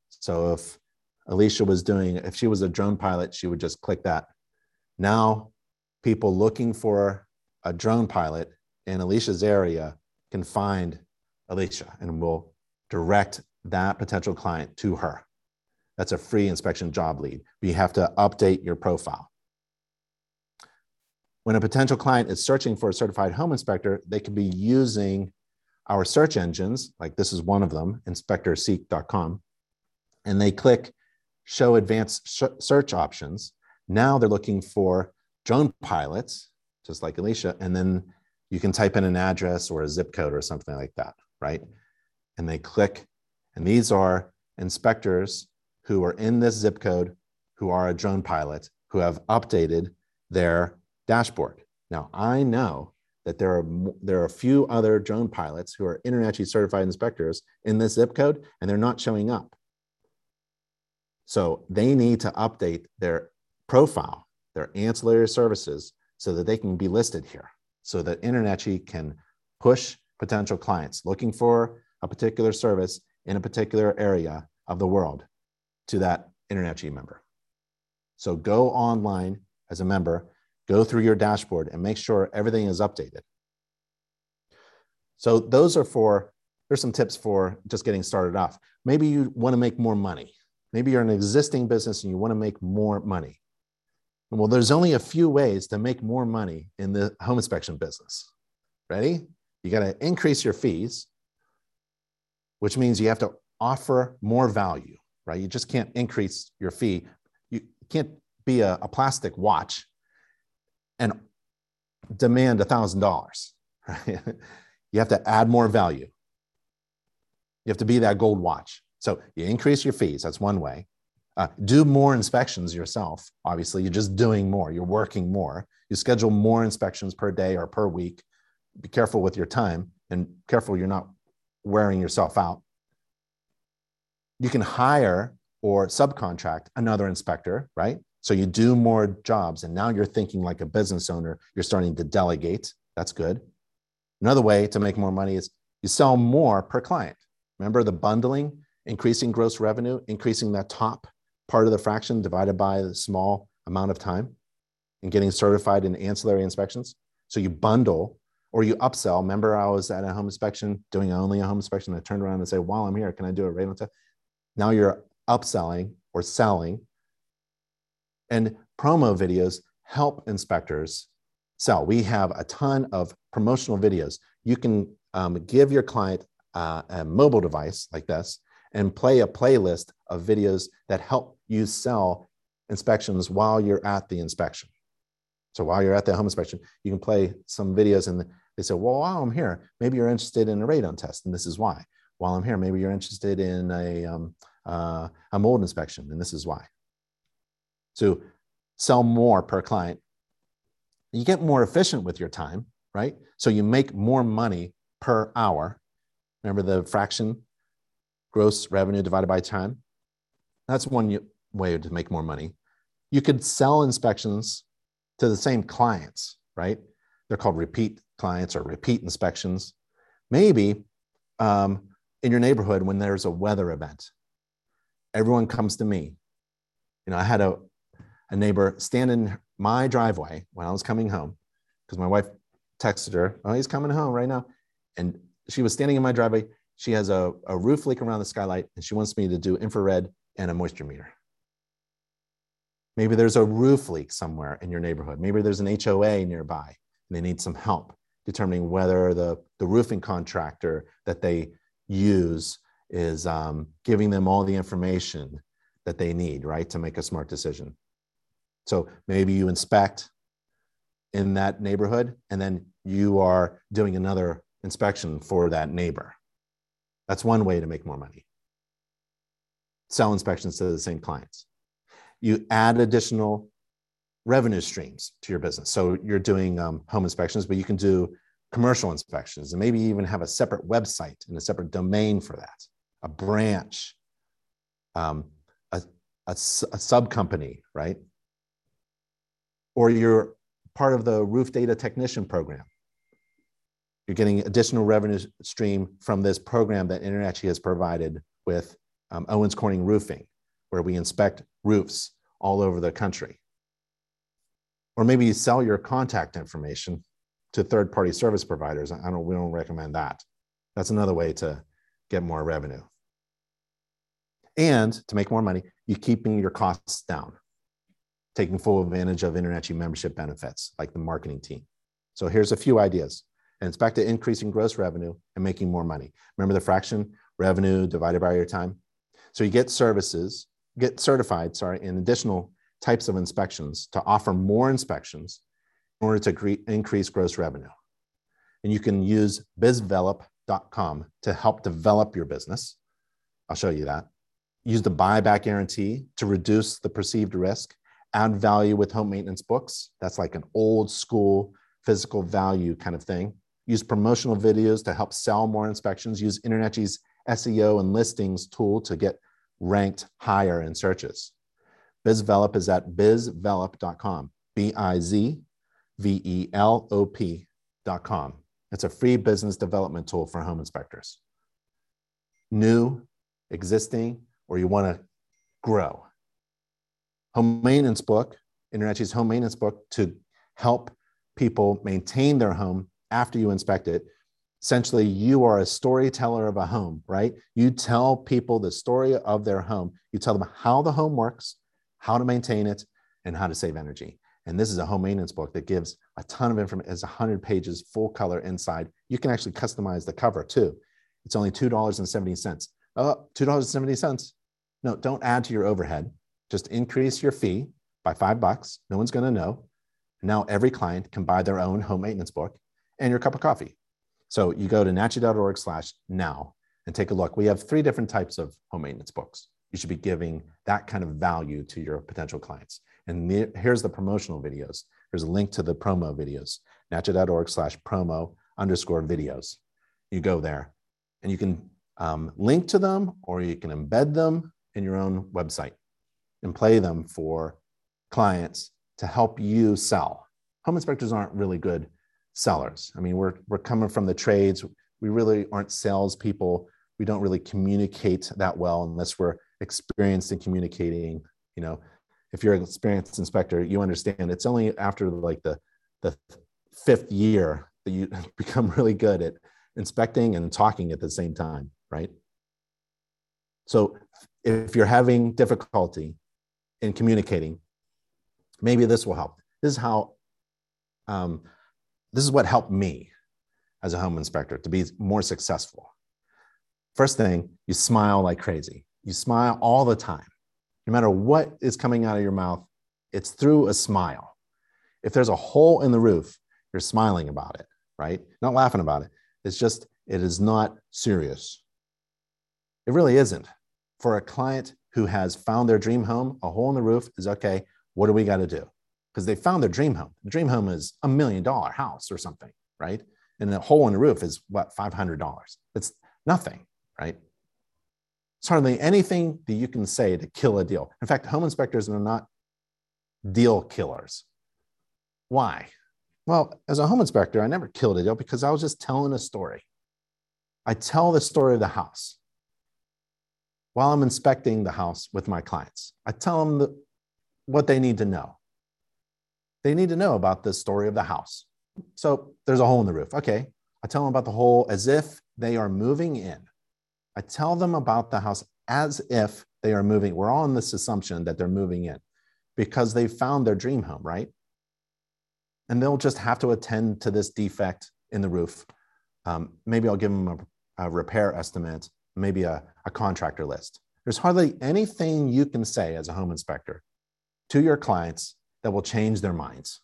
A: So if Alicia was doing, if she was a drone pilot, she would just click that. Now, people looking for a drone pilot in Alicia's area can find Alicia and will direct that potential client to her. That's a free inspection job lead. You have to update your profile. When a potential client is searching for a certified home inspector, they could be using our search engines, like this is one of them, inspectorseek.com, and they click show advanced search options. Now they're looking for drone pilots, just like Alicia, and then you can type in an address or a zip code or something like that, right? And they click, and these are inspectors who are in this zip code who are a drone pilot who have updated their dashboard. Now, I know that there are there are a few other drone pilots who are internationally certified inspectors in this zip code, and they're not showing up. So they need to update their profile, their ancillary services, so that they can be listed here, so that InterNACHI can push potential clients looking for a particular service in a particular area of the world to that InterNACHI member. So go online as a member go through your dashboard and make sure everything is updated. So those are for, there's some tips for just getting started off. Maybe you want to make more money. Maybe you're an existing business and you want to make more money. Well, there's only a few ways to make more money in the home inspection business. Ready? You got to increase your fees, which means you have to offer more value, right? You just can't increase your fee. You can't be a, a plastic watch and demand $1,000. Right? you have to add more value. You have to be that gold watch. So you increase your fees. That's one way. Uh, do more inspections yourself. Obviously, you're just doing more. You're working more. You schedule more inspections per day or per week. Be careful with your time and careful you're not wearing yourself out. You can hire or subcontract another inspector, right? So you do more jobs, and now you're thinking like a business owner. You're starting to delegate. That's good. Another way to make more money is you sell more per client. Remember the bundling, increasing gross revenue, increasing that top part of the fraction divided by the small amount of time, and getting certified in ancillary inspections. So you bundle or you upsell. Remember, I was at a home inspection doing only a home inspection. I turned around and say, "While I'm here, can I do a radon test?" Now you're upselling or selling. And promo videos help inspectors sell. We have a ton of promotional videos. You can um, give your client uh, a mobile device like this and play a playlist of videos that help you sell inspections while you're at the inspection. So while you're at the home inspection, you can play some videos and they say, well, while I'm here, maybe you're interested in a radon test, and this is why. While I'm here, maybe you're interested in a, um, uh, a mold inspection, and this is why. So sell more per client. You get more efficient with your time, right? So you make more money per hour. Remember the fraction, gross revenue divided by time? That's one way to make more money. You could sell inspections to the same clients, right? They're called repeat clients or repeat inspections. Maybe um, in your neighborhood when there's a weather event, everyone comes to me. You know, I had a, a neighbor stand in my driveway when I was coming home because my wife texted her, Oh, he's coming home right now. And she was standing in my driveway. She has a, a roof leak around the skylight and she wants me to do infrared and a moisture meter. Maybe there's a roof leak somewhere in your neighborhood. Maybe there's an HOA nearby and they need some help determining whether the, the roofing contractor that they use is um, giving them all the information that they need, right, to make a smart decision. So maybe you inspect in that neighborhood and then you are doing another inspection for that neighbor. That's one way to make more money. Sell inspections to the same clients you add additional revenue streams to your business. So you're doing um, home inspections, but you can do commercial inspections and maybe even have a separate website and a separate domain for that, a branch, um, a, a, a sub company, right? Or you're part of the roof data technician program. You're getting additional revenue stream from this program that InterNACHI has provided with um, Owens Corning Roofing where we inspect roofs all over the country. Or maybe you sell your contact information to third party service providers. I don't, we don't recommend that. That's another way to get more revenue. And to make more money, you're keeping your costs down, taking full advantage of InterNACHI membership benefits like the marketing team. So here's a few ideas. And it's back to increasing gross revenue and making more money. Remember the fraction revenue divided by your time? So you get services get certified, sorry, in additional types of inspections to offer more inspections in order to increase gross revenue. And you can use bizvelop.com to help develop your business. I'll show you that. Use the buyback guarantee to reduce the perceived risk. Add value with home maintenance books. That's like an old school physical value kind of thing. Use promotional videos to help sell more inspections. Use InterNACHI's SEO and listings tool to get ranked higher in searches. BizVelop is at bizvelop.com, B I Z V E L O P.com. It's a free business development tool for home inspectors. New, existing, or you want to grow. Home maintenance book, InterNACHI's home maintenance book to help people maintain their home after you inspect it essentially you are a storyteller of a home, right? You tell people the story of their home. You tell them how the home works, how to maintain it, and how to save energy. And this is a home maintenance book that gives a ton of information. It's 100 pages, full color inside. You can actually customize the cover too. It's only $2.70. Oh, $2.70. No, don't add to your overhead. Just increase your fee by five bucks. No one's going to know. Now every client can buy their own home maintenance book and your cup of coffee. So you go to nachi.org slash now and take a look. We have three different types of home maintenance books. You should be giving that kind of value to your potential clients. And the, here's the promotional videos. There's a link to the promo videos, nachi.org slash promo underscore videos. You go there and you can um, link to them or you can embed them in your own website and play them for clients to help you sell. Home inspectors aren't really good sellers. I mean, we're, we're coming from the trades. We really aren't salespeople. We don't really communicate that well unless we're experienced in communicating. You know, if you're an experienced inspector, you understand it's only after like the, the fifth year that you become really good at inspecting and talking at the same time, right? So if you're having difficulty in communicating, maybe this will help. This is how, um, this is what helped me as a home inspector to be more successful. First thing, you smile like crazy. You smile all the time. No matter what is coming out of your mouth, it's through a smile. If there's a hole in the roof, you're smiling about it, right? Not laughing about it. It's just, it is not serious. It really isn't. For a client who has found their dream home, a hole in the roof is okay. What do we got to do? Because they found their dream home. The dream home is a million dollar house or something, right? And the hole in the roof is what, $500. It's nothing, right? It's hardly anything that you can say to kill a deal. In fact, home inspectors are not deal killers. Why? Well, as a home inspector, I never killed a deal because I was just telling a story. I tell the story of the house while I'm inspecting the house with my clients. I tell them the, what they need to know. They need to know about the story of the house. So there's a hole in the roof. Okay. I tell them about the hole as if they are moving in. I tell them about the house as if they are moving. We're all in this assumption that they're moving in because they found their dream home, right? And they'll just have to attend to this defect in the roof. Um, maybe I'll give them a, a repair estimate, maybe a, a contractor list. There's hardly anything you can say as a home inspector to your clients that will change their minds.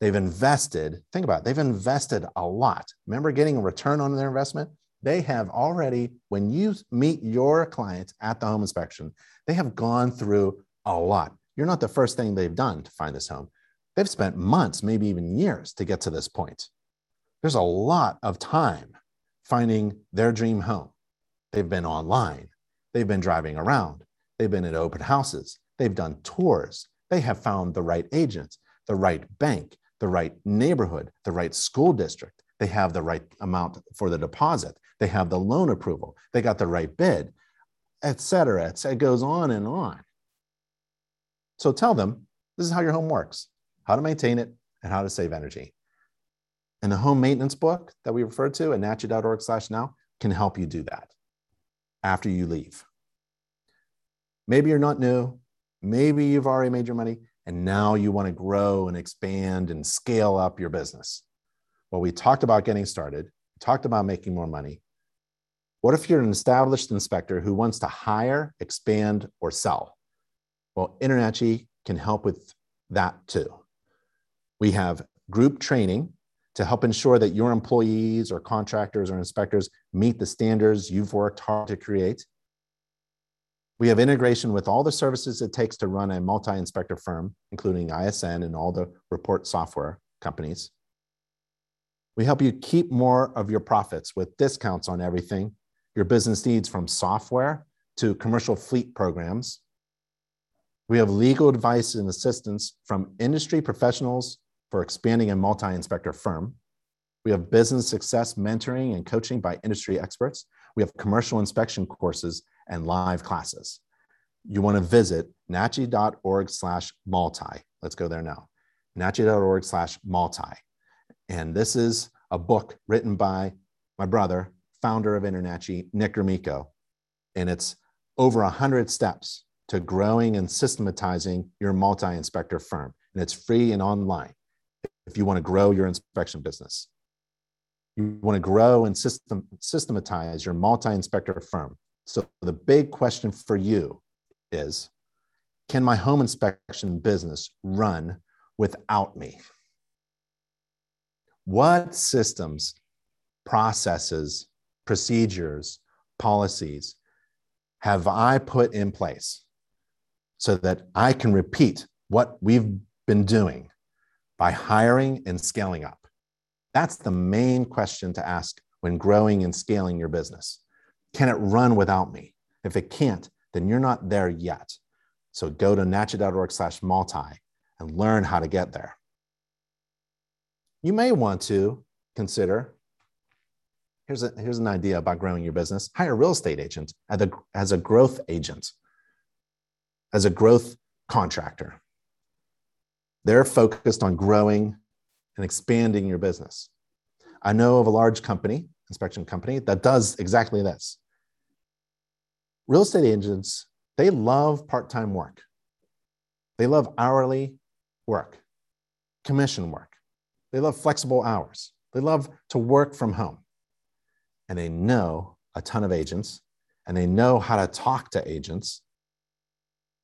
A: They've invested, think about it, they've invested a lot. Remember getting a return on their investment? They have already, when you meet your clients at the home inspection, they have gone through a lot. You're not the first thing they've done to find this home. They've spent months, maybe even years to get to this point. There's a lot of time finding their dream home. They've been online, they've been driving around, they've been at open houses, they've done tours, they have found the right agent, the right bank, the right neighborhood, the right school district. They have the right amount for the deposit. They have the loan approval. They got the right bid, et cetera. It goes on and on. So tell them this is how your home works, how to maintain it, and how to save energy. And the home maintenance book that we refer to at nachi.org slash now can help you do that after you leave. Maybe you're not new. Maybe you've already made your money and now you want to grow and expand and scale up your business. Well, we talked about getting started, we talked about making more money. What if you're an established inspector who wants to hire, expand, or sell? Well, InterNACHI can help with that too. We have group training to help ensure that your employees or contractors or inspectors meet the standards you've worked hard to create. We have integration with all the services it takes to run a multi-inspector firm, including ISN and all the report software companies. We help you keep more of your profits with discounts on everything your business needs from software to commercial fleet programs. We have legal advice and assistance from industry professionals for expanding a multi-inspector firm. We have business success mentoring and coaching by industry experts. We have commercial inspection courses and live classes. You want to visit nachi.org slash multi. Let's go there now. nachi.org slash multi. And this is a book written by my brother, founder of InterNACHI, Nick Gromicko. And it's over 100 steps to growing and systematizing your multi-inspector firm. And it's free and online if you want to grow your inspection business. You want to grow and system, systematize your multi-inspector firm. So the big question for you is, can my home inspection business run without me? What systems, processes, procedures, policies have I put in place so that I can repeat what we've been doing by hiring and scaling up? That's the main question to ask when growing and scaling your business. Can it run without me? If it can't, then you're not there yet. So go to nachi.org slash multi and learn how to get there. You may want to consider here's, a, here's an idea about growing your business hire a real estate agent as a, as a growth agent, as a growth contractor. They're focused on growing and expanding your business. I know of a large company, inspection company, that does exactly this. Real estate agents, they love part time work, they love hourly work, commission work, they love flexible hours, they love to work from home. And they know a ton of agents and they know how to talk to agents.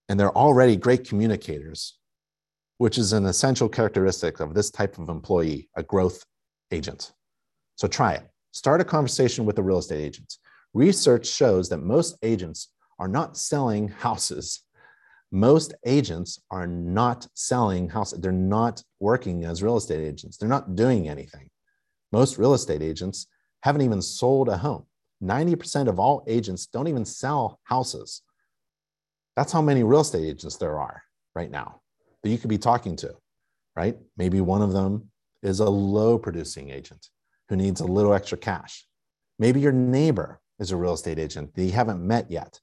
A: And they're already great communicators, which is an essential characteristic of this type of employee, a growth agent. So try it. Start a conversation with a real estate agent. Research shows that most agents are not selling houses. Most agents are not selling houses. They're not working as real estate agents. They're not doing anything. Most real estate agents haven't even sold a home. 90% of all agents don't even sell houses. That's how many real estate agents there are right now that you could be talking to, right? Maybe one of them is a low producing agent who needs a little extra cash. Maybe your neighbor is a real estate agent that you haven't met yet,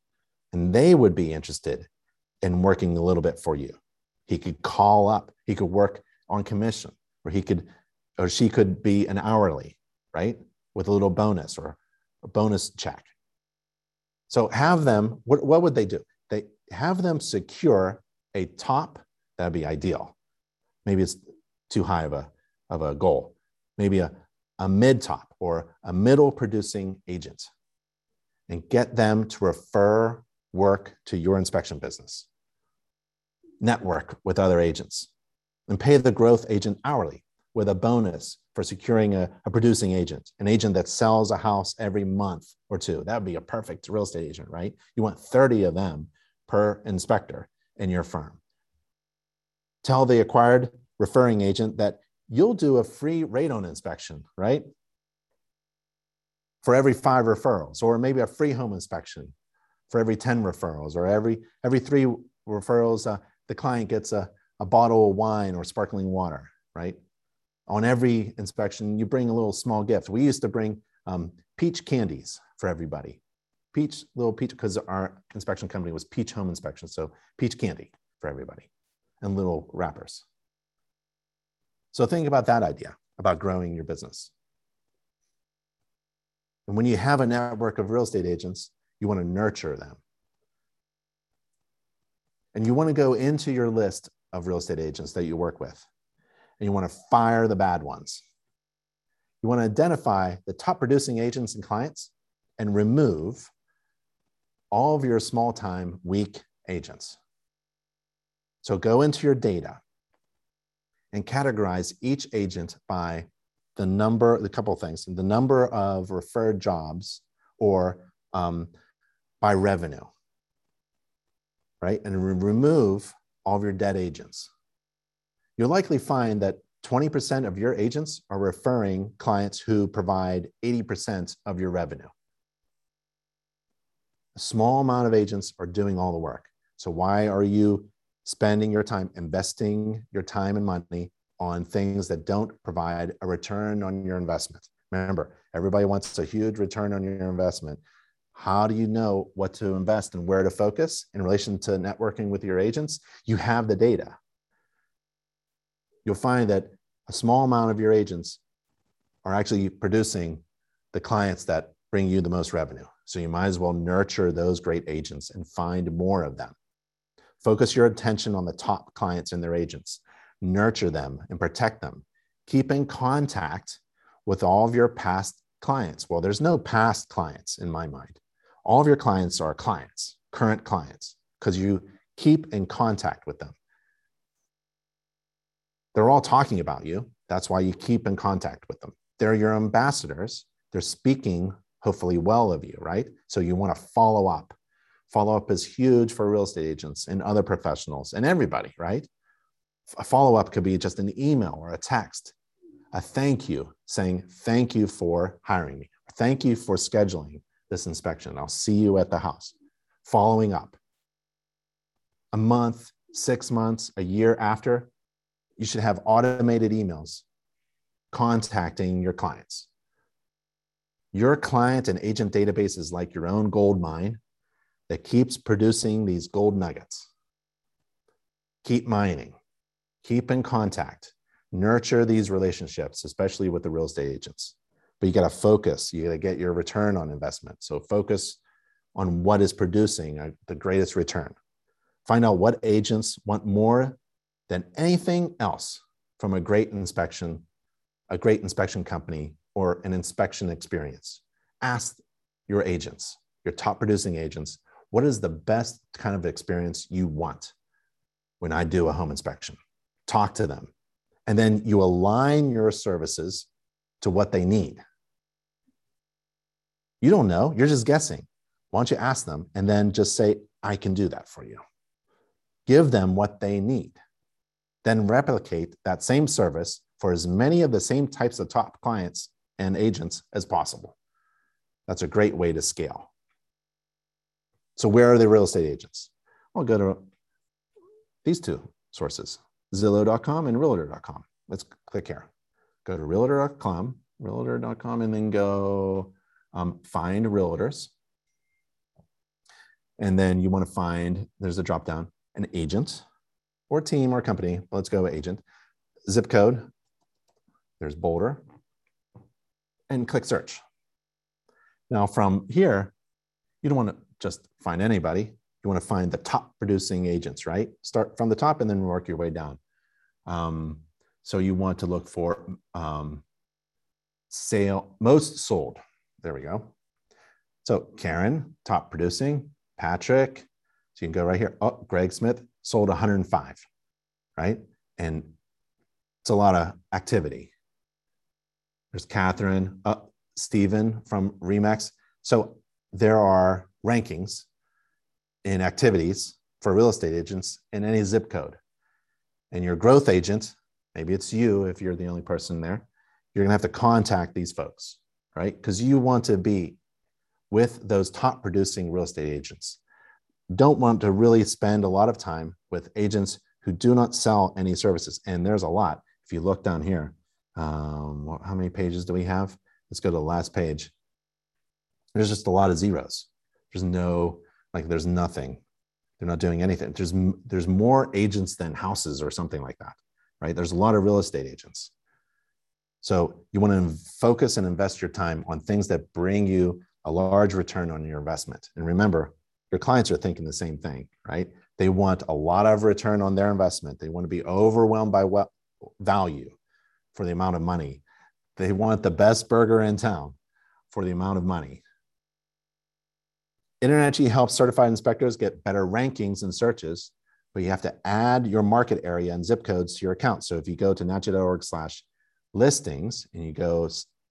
A: and they would be interested in working a little bit for you. He could call up, he could work on commission, or he could, or she could be an hourly, right? With a little bonus or a bonus check. So have them, what, what would they do? They have them secure a top, that'd be ideal. Maybe it's too high of a, of a goal. Maybe a, a mid top or a middle producing agent and get them to refer work to your inspection business. Network with other agents and pay the growth agent hourly with a bonus for securing a, a, producing agent, an agent that sells a house every month or two. That would be a perfect real estate agent, right? You want 30 of them per inspector in your firm. Tell the acquired referring agent that you'll do a free radon inspection, right? For every five referrals, or maybe a free home inspection for every 10 referrals, or every every three referrals, uh, the client gets a, a bottle of wine or sparkling water, right? On every inspection, you bring a little small gift. We used to bring um, peach candies for everybody. Peach, little peach, because our inspection company was Peach Home Inspection. So peach candy for everybody and little wrappers. So think about that idea about growing your business. And when you have a network of real estate agents, you want to nurture them. And you want to go into your list of real estate agents that you work with, and you want to fire the bad ones. You want to identify the top producing agents and clients and remove all of your small time, weak agents. So go into your data and categorize each agent by the number, the couple of things, the number of referred jobs or um, by revenue, right? And re- remove all of your dead agents. You'll likely find that 20% of your agents are referring clients who provide 80% of your revenue. A small amount of agents are doing all the work. So, why are you spending your time, investing your time and money on things that don't provide a return on your investment. Remember, everybody wants a huge return on your investment. How do you know what to invest and where to focus in relation to networking with your agents? You have the data. You'll find that a small amount of your agents are actually producing the clients that bring you the most revenue. So you might as well nurture those great agents and find more of them. Focus your attention on the top clients and their agents. Nurture them and protect them. Keep in contact with all of your past clients. Well, there's no past clients in my mind. All of your clients are clients, current clients, because you keep in contact with them. They're all talking about you. That's why you keep in contact with them. They're your ambassadors. They're speaking, hopefully, well of you, right? So you want to follow up. Follow up is huge for real estate agents and other professionals and everybody, right? A follow up could be just an email or a text, a thank you saying, Thank you for hiring me. Thank you for scheduling this inspection. I'll see you at the house. Following up. A month, six months, a year after, you should have automated emails contacting your clients. Your client and agent database is like your own gold mine that keeps producing these gold nuggets. Keep mining, keep in contact, nurture these relationships, especially with the real estate agents. but you got to focus. You got to get your return on investment. So focus on what is producing uh, the greatest return. Find out what agents want more than anything else from a great inspection, a great inspection company, or an inspection experience. Ask your agents, your top producing agents, what is the best kind of experience you want when I do a home inspection? Talk to them. And then you align your services to what they need. You don't know, you're just guessing. Why don't you ask them and then just say, I can do that for you? Give them what they need. Then replicate that same service for as many of the same types of top clients and agents as possible. That's a great way to scale. So, where are the real estate agents? I'll go to these two sources Zillow.com and Realtor.com. Let's click here. Go to Realtor.com, Realtor.com, and then go um, find realtors. And then you want to find, there's a drop down, an agent or team or company. Let's go agent. Zip code, there's Boulder, and click search. Now, from here, you don't want to just find anybody. You want to find the top producing agents, right? Start from the top and then work your way down. Um, so you want to look for um, sale most sold. There we go. So Karen, top producing, Patrick. So you can go right here. Oh, Greg Smith sold 105, right? And it's a lot of activity. There's Catherine, uh, Stephen from Remax. So there are rankings in activities for real estate agents in any zip code. And your growth agent, maybe it's you if you're the only person there, you're going to have to contact these folks, right? Because you want to be with those top producing real estate agents. Don't want to really spend a lot of time with agents who do not sell any services. And there's a lot. If you look down here, um, how many pages do we have? Let's go to the last page. There's just a lot of zeros. There's no, like, there's nothing. They're not doing anything. There's, there's more agents than houses or something like that, right? There's a lot of real estate agents. So you want to focus and invest your time on things that bring you a large return on your investment. And remember, your clients are thinking the same thing, right? They want a lot of return on their investment. They want to be overwhelmed by what value for the amount of money. They want the best burger in town for the amount of money. InterNACHI helps certified inspectors get better rankings in searches, but you have to add your market area and zip codes to your account. So if you go to nachi.org slash listings and you go,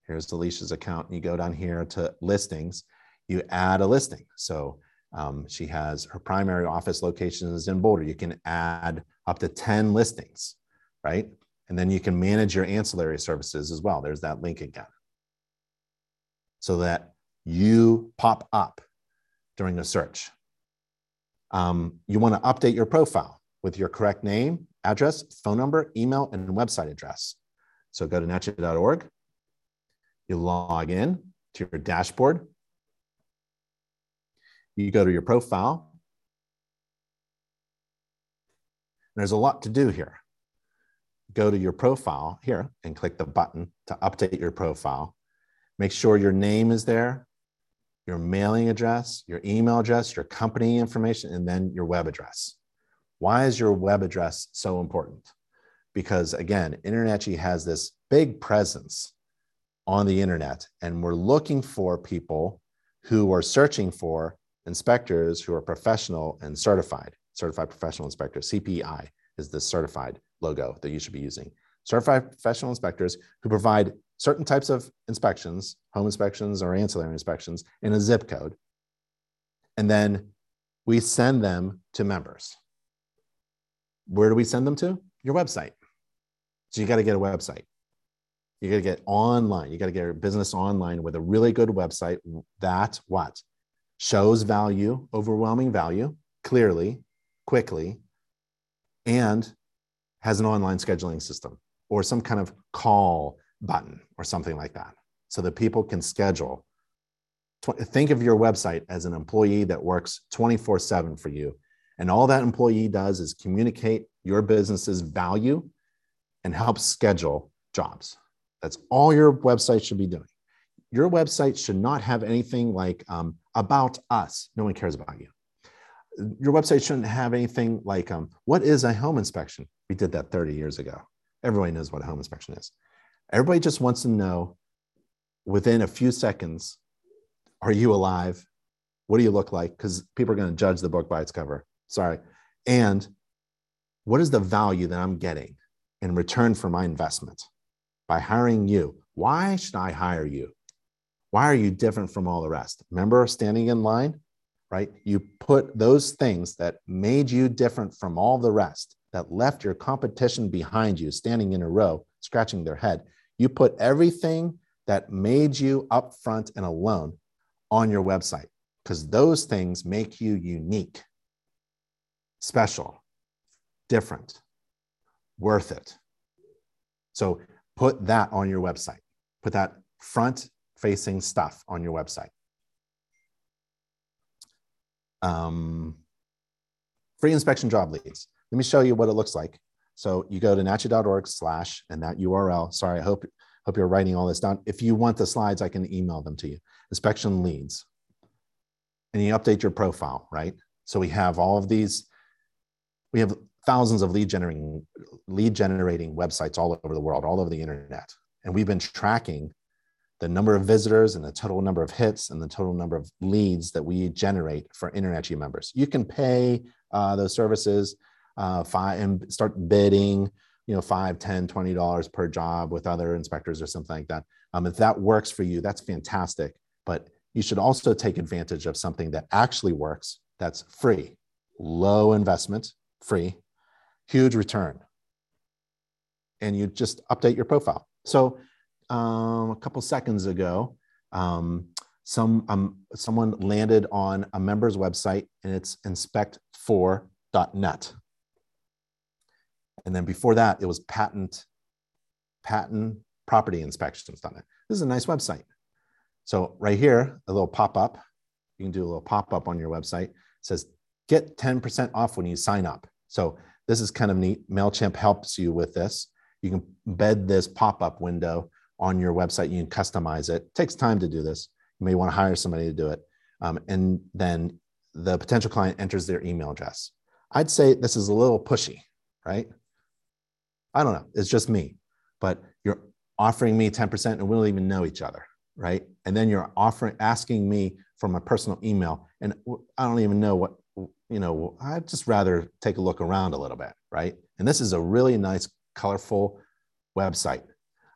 A: here's Alicia's account, and you go down here to listings, you add a listing. So um, she has her primary office locations in Boulder. You can add up to 10 listings, right? And then you can manage your ancillary services as well. There's that link again. So that you pop up during a search. Um, you want to update your profile with your correct name, address, phone number, email, and website address. So go to nachi.org. You log in to your dashboard. You go to your profile. There's a lot to do here. Go to your profile here and click the button to update your profile. Make sure your name is there, your mailing address, your email address, your company information, and then your web address. Why is your web address so important? Because again, InterNACHI has this big presence on the internet, and we're looking for people who are searching for inspectors who are professional and certified, certified professional inspector. CPI is the certified logo that you should be using. Certified professional inspectors who provide certain types of inspections, home inspections or ancillary inspections, in a zip code. And then we send them to members. Where do we send them to? Your website. So you got to get a website. You got to get online. You got to get your business online with a really good website that what shows value, overwhelming value, clearly, quickly, and has an online scheduling system or some kind of call button or something like that so that people can schedule. Think of your website as an employee that works 24 7 for you. And all that employee does is communicate your business's value and help schedule jobs. That's all your website should be doing. your website should not have anything like um, about us. No one cares about you. Your website shouldn't have anything like um, what is a home inspection? We did that 30 years ago. Everybody knows what a home inspection is. Everybody just wants to know within a few seconds are you alive? What do you look like? Because people are going to judge the book by its cover. Sorry. And what is the value that I'm getting in return for my investment by hiring you? Why should I hire you? Why are you different from all the rest? Remember standing in line, right? You put those things that made you different from all the rest, that left your competition behind you, standing in a row, scratching their head. You put everything that made you up front and alone on your website because those things make you unique, special, different, worth it. So put that on your website. Put that front facing stuff on your website. Um, free inspection job leads. Let me show you what it looks like. So you go to nachi.org slash and that URL. Sorry, I hope hope you're writing all this down. If you want the slides, I can email them to you. Inspection leads. And you update your profile, right? So we have all of these, we have thousands of lead generating lead generating websites all over the world, all over the internet. And we've been tracking the number of visitors and the total number of hits and the total number of leads that we generate for InterNACHI members. You can pay uh, those services uh, five, and start bidding you know, five, 10, 20 dollars per job with other inspectors or something like that. Um, if that works for you, that's fantastic. But you should also take advantage of something that actually works that's free, low investment, free, huge return. And you just update your profile. So um, a couple seconds ago, um, some um, someone landed on a member's website and it's inspect4.net. And then before that, it was patent, patent property inspections done it. This is a nice website. So right here, a little pop-up. You can do a little pop-up on your website. It says get 10% off when you sign up. So this is kind of neat. MailChimp helps you with this. You can embed this pop-up window on your website. You can customize it. it. takes time to do this. You may want to hire somebody to do it. Um, and then the potential client enters their email address. I'd say this is a little pushy, right? I don't know. It's just me. But you're offering me 10% and we don't even know each other, right? And then you're offering, asking me for my personal email. And I don't even know what, you know, I'd just rather take a look around a little bit, right? And this is a really nice, colorful website.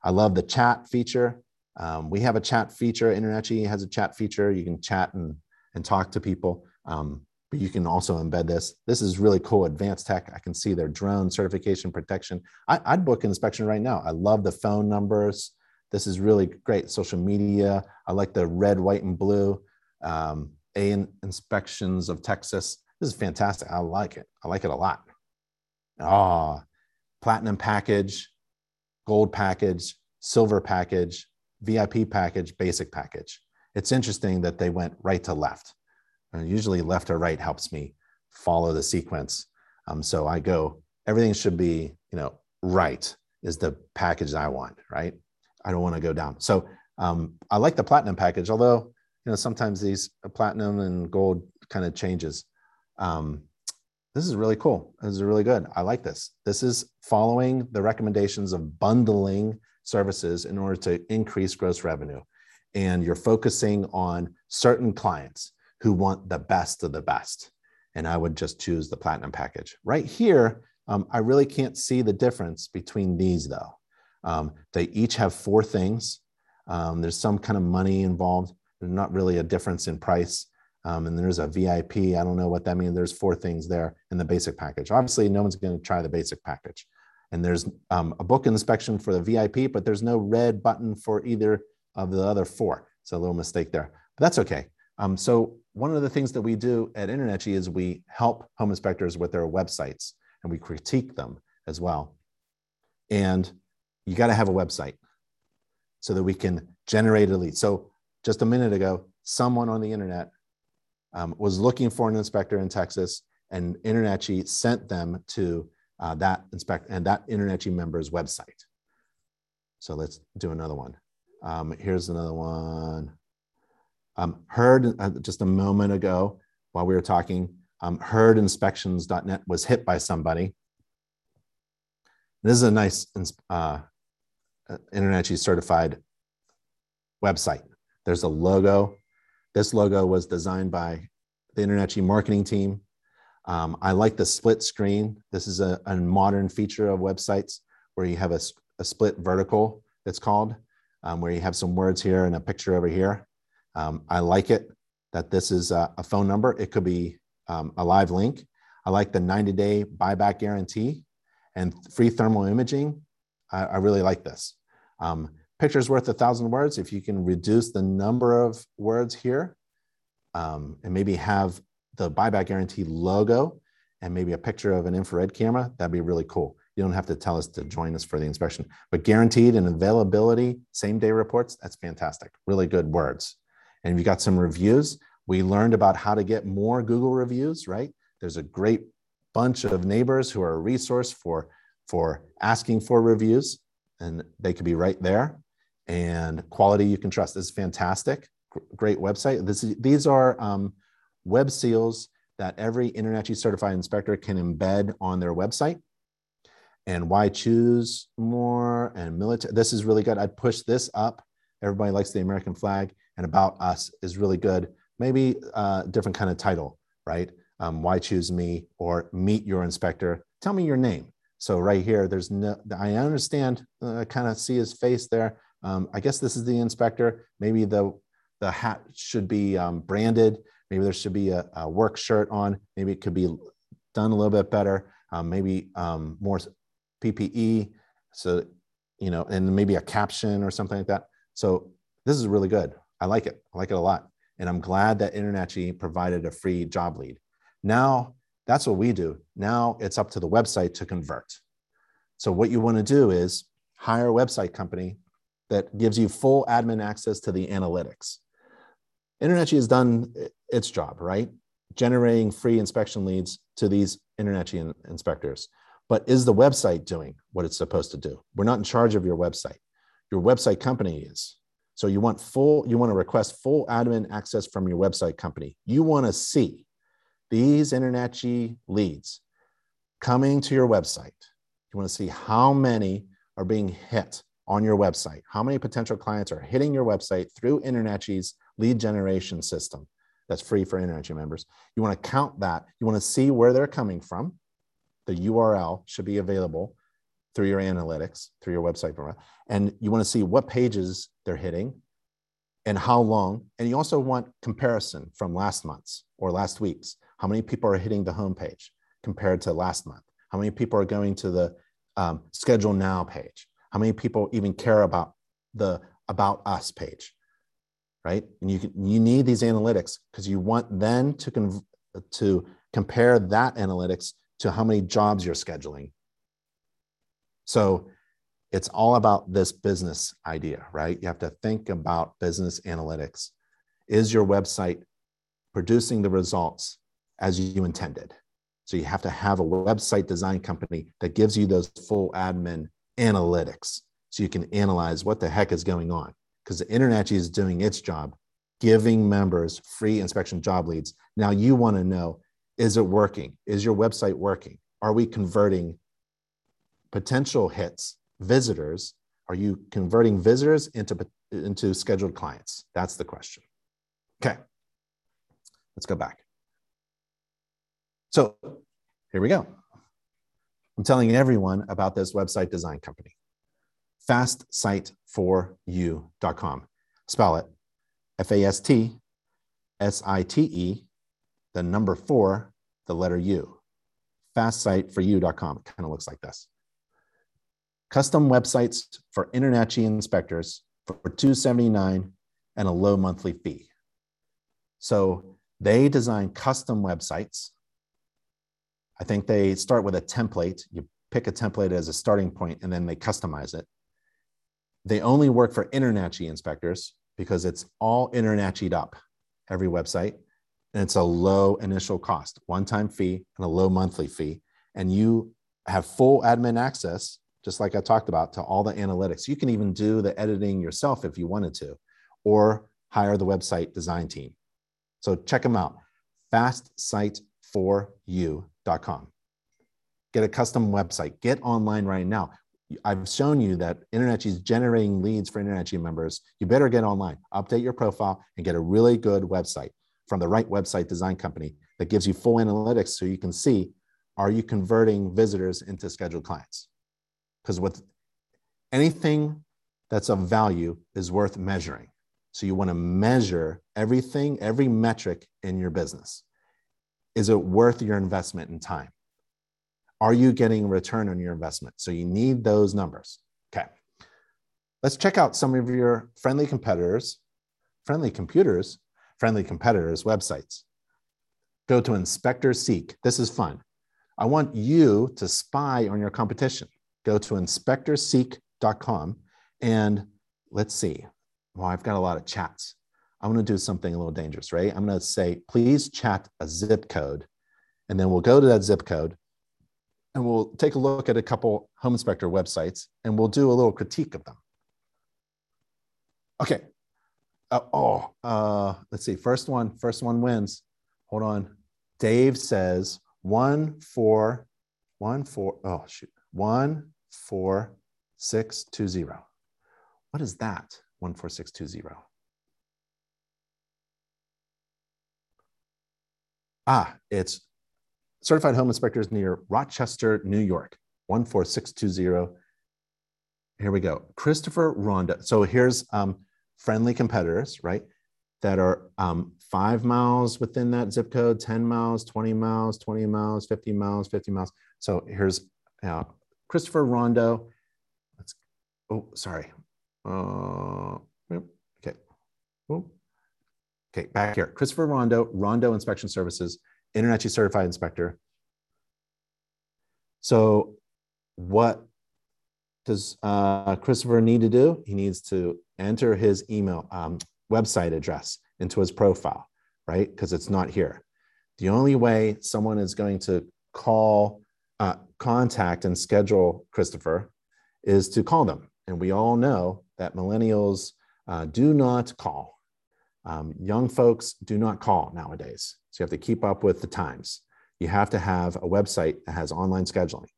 A: I love the chat feature. Um, we have a chat feature. InterNACHI has a chat feature. You can chat and, and talk to people. Um, but you can also embed this. This is really cool, advanced tech. I can see their drone certification protection. I, would book an inspection right now. I love the phone numbers. This is really great. Social media. I like the red, white, and blue. Um, A inspections of Texas. This is fantastic. I like it. I like it a lot. Ah, oh, platinum package, gold package, silver package, VIP package, basic package. It's interesting that they went right to left and usually left or right helps me follow the sequence. Um, so I go, everything should be, you know, right is the package I want, right? I don't want to go down. So um, I like the platinum package, although, you know, sometimes these uh, platinum and gold kind of changes. Um, this is really cool. This is really good. I like this. This is following the recommendations of bundling services in order to increase gross revenue. And you're focusing on certain clients who want the best of the best. And I would just choose the platinum package. Right here, um, I really can't see the difference between these though. Um, they each have four things. Um, there's some kind of money involved. There's not really a difference in price. Um, and there's a VIP. I don't know what that means. There's four things there in the basic package. Obviously, no one's going to try the basic package. And there's um, a book inspection for the VIP, but there's no red button for either of the other four. It's a little mistake there, but that's okay. Um, so one of the things that we do at InterNACHI is we help home inspectors with their websites and we critique them as well. And you got to have a website so that we can generate a lead. So just a minute ago, someone on the internet um, was looking for an inspector in Texas, and InterNACHI sent them to uh, that inspect and that InterNACHI member's website. So let's do another one. Um, here's another one. Um, heard uh, just a moment ago while we were talking, um, heardinspections.net was hit by somebody. This is a nice uh, uh certified website. There's a logo. This logo was designed by the InterNACHI marketing team. Um, I like the split screen. This is a, a, modern feature of websites where you have a, a split vertical, it's called, um, where you have some words here and a picture over here. Um, I like it that this is a, a phone number. It could be um, a live link. I like the 90 day buyback guarantee and free thermal imaging. I, I really like this. Um, picture's worth a thousand words. If you can reduce the number of words here um, and maybe have the buyback guarantee logo and maybe a picture of an infrared camera, that'd be really cool. You don't have to tell us to join us for the inspection, but guaranteed and availability, same day reports, that's fantastic. Really good words. And you got some reviews. We learned about how to get more Google reviews, right? There's a great bunch of neighbors who are a resource for, for asking for reviews, and they could be right there. And quality you can trust this is fantastic. Great website. This is, these are um, web seals that every InterNACHI certified inspector can embed on their website. And why choose more and military? This is really good. I'd push this up. Everybody likes the American flag and about us is really good. Maybe a different kind of title, right? Um, why choose me or meet your inspector? Tell me your name. So right here, there's no, I understand, uh, I kind of see his face there. Um, I guess this is the inspector. Maybe the, the hat should be um, branded. Maybe there should be a, a, work shirt on. Maybe it could be done a little bit better. Um, maybe um, more PPE. So, you know, and maybe a caption or something like that. So this is really good. I like it. I like it a lot. And I'm glad that InterNACHI provided a free job lead. Now, that's what we do. Now it's up to the website to convert. So what you want to do is hire a website company that gives you full admin access to the analytics. InterNACHI has done its job, right? Generating free inspection leads to these InterNACHI inspectors. But is the website doing what it's supposed to do? We're not in charge of your website. Your website company is. So you want full, you want to request full admin access from your website company. You want to see these InterNACHI leads coming to your website. You want to see how many are being hit on your website, how many potential clients are hitting your website through InterNACHI's lead generation system that's free for InterNACHI members. You want to count that. You want to see where they're coming from. The URL should be available through your analytics, through your website. And you want to see what pages they're hitting and how long. And you also want comparison from last month's or last week's. How many people are hitting the homepage compared to last month? How many people are going to the um, schedule now page? How many people even care about the about us page? Right? And you can, you need these analytics because you want then to to compare that analytics to how many jobs you're scheduling so it's all about this business idea, right? You have to think about business analytics. Is your website producing the results as you intended? So you have to have a website design company that gives you those full admin analytics so you can analyze what the heck is going on. Because the internet is doing its job, giving members free inspection job leads. Now you want to know is it working? Is your website working? Are we converting potential hits, visitors, are you converting visitors into, into scheduled clients? That's the question. Okay, let's go back. So here we go. I'm telling everyone about this website design company, fastsite4u.com. Spell it F A S T S I T E, the number four, the letter U. Fastsite4u.com. It kind of looks like this custom websites for InterNACHI inspectors for 279 and a low monthly fee. So they design custom websites. I think they start with a template. You pick a template as a starting point and then they customize it. They only work for InterNACHI inspectors because it's all InterNACHI'd up, every website. And it's a low initial cost, one time fee and a low monthly fee. And you have full admin access just like I talked about, to all the analytics. You can even do the editing yourself if you wanted to, or hire the website design team. So check them out, fastsite4u.com. Get a custom website, get online right now. I've shown you that InterNACHI is generating leads for InterNACHI members. You better get online, update your profile, and get a really good website from the right website design company that gives you full analytics so you can see are you converting visitors into scheduled clients? Because with anything that's of value is worth measuring. So you want to measure everything, every metric in your business. Is it worth your investment in time? Are you getting a return on your investment? So you need those numbers. Okay. Let's check out some of your friendly competitors, friendly computers, friendly competitors' websites. Go to Inspector Seek. This is fun. I want you to spy on your competition. Go to inspectorseek.com and let's see. Well, I've got a lot of chats. I'm going to do something a little dangerous, right? I'm going to say, please chat a zip code. And then we'll go to that zip code and we'll take a look at a couple home inspector websites and we'll do a little critique of them. Okay. Uh, oh, uh, let's see. First one, first one wins. Hold on. Dave says one, four, one, four, oh, shoot, one, four, six, two, zero. What is that? One, four, six, two, zero. Ah, it's certified home inspectors near Rochester, New York, 14620. Here we go. Christopher Rondo. So here's um, friendly competitors, right? That are um, five miles within that zip code, 10 miles, 20 miles, 20 miles, 50 miles, 50 miles. So here's uh, Christopher Rondo. Let's, oh, sorry. Uh, okay. Oh, okay, back here. Christopher Rondo, Rondo Inspection Services, InterNACHI Certified Inspector. So what does uh, Christopher need to do? He needs to enter his email um, website address into his profile, right? Because it's not here. The only way someone is going to call, uh, contact, and schedule Christopher is to call them. And we all know that millennials uh, do not call. Um, young folks do not call nowadays. So you have to keep up with the times. You have to have a website that has online scheduling.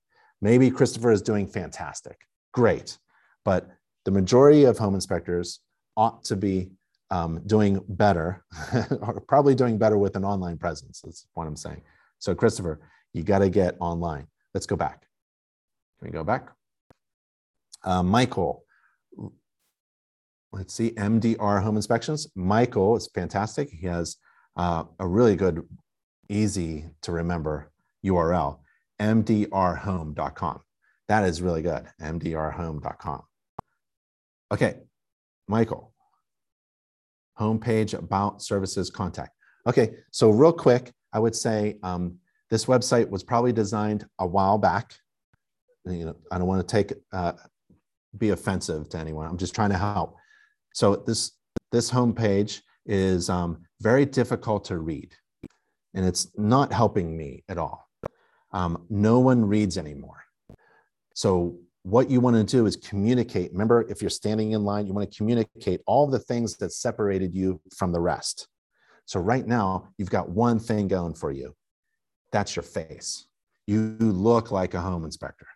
A: Maybe Christopher is doing fantastic. Great. But the majority of home inspectors ought to be um, doing better, or probably doing better with an online presence. That's what I'm saying. So, Christopher, you got to get online. Let's go back. Can we go back? Uh, Michael, let's see, MDR Home Inspections. Michael is fantastic. He has uh, a really good, easy to remember URL, mdrhome.com. That is really good, mdrhome.com. Okay, Michael, homepage about services contact. Okay, so real quick, I would say um, this website was probably designed a while back. You know, I don't want to take uh, be offensive to anyone. I'm just trying to help. So this this homepage is um, very difficult to read, and it's not helping me at all. Um, no one reads anymore. So what you want to do is communicate. Remember, if you're standing in line, you want to communicate all the things that separated you from the rest. So right now, you've got one thing going for you. That's your face. You look like a home inspector.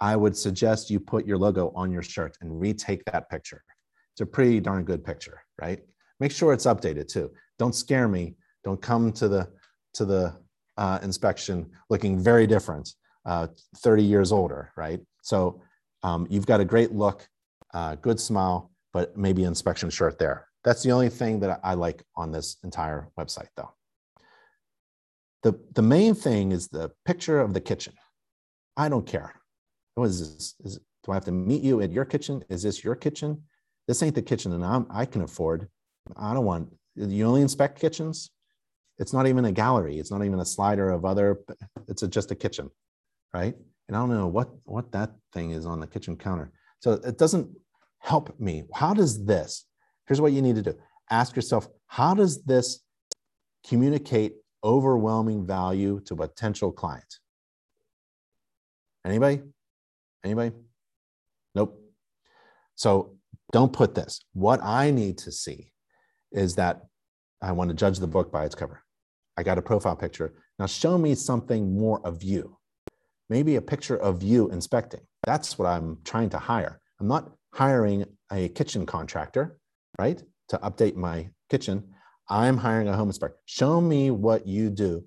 A: I would suggest you put your logo on your shirt and retake that picture. It's a pretty darn good picture, right? Make sure it's updated too. Don't scare me. Don't come to the to the uh, inspection looking very different, uh, 30 years older, right? So um, you've got a great look, uh, good smile, but maybe inspection shirt there. That's the only thing that I like on this entire website, though. The, the main thing is the picture of the kitchen. I don't care. What is this? Is, do I have to meet you at your kitchen? Is this your kitchen? This ain't the kitchen that I'm, I can afford. I don't want, you only inspect kitchens? It's not even a gallery. It's not even a slider of other, it's a, just a kitchen, right? and I don't know what what that thing is on the kitchen counter. So it doesn't help me. How does this? Here's what you need to do. Ask yourself, how does this communicate overwhelming value to potential clients? Anybody? Anybody? Nope. So don't put this. What I need to see is that I want to judge the book by its cover. I got a profile picture. Now show me something more of you. Maybe a picture of you inspecting. That's what I'm trying to hire. I'm not hiring a kitchen contractor, right, to update my kitchen. I'm hiring a home inspector. Show me what you do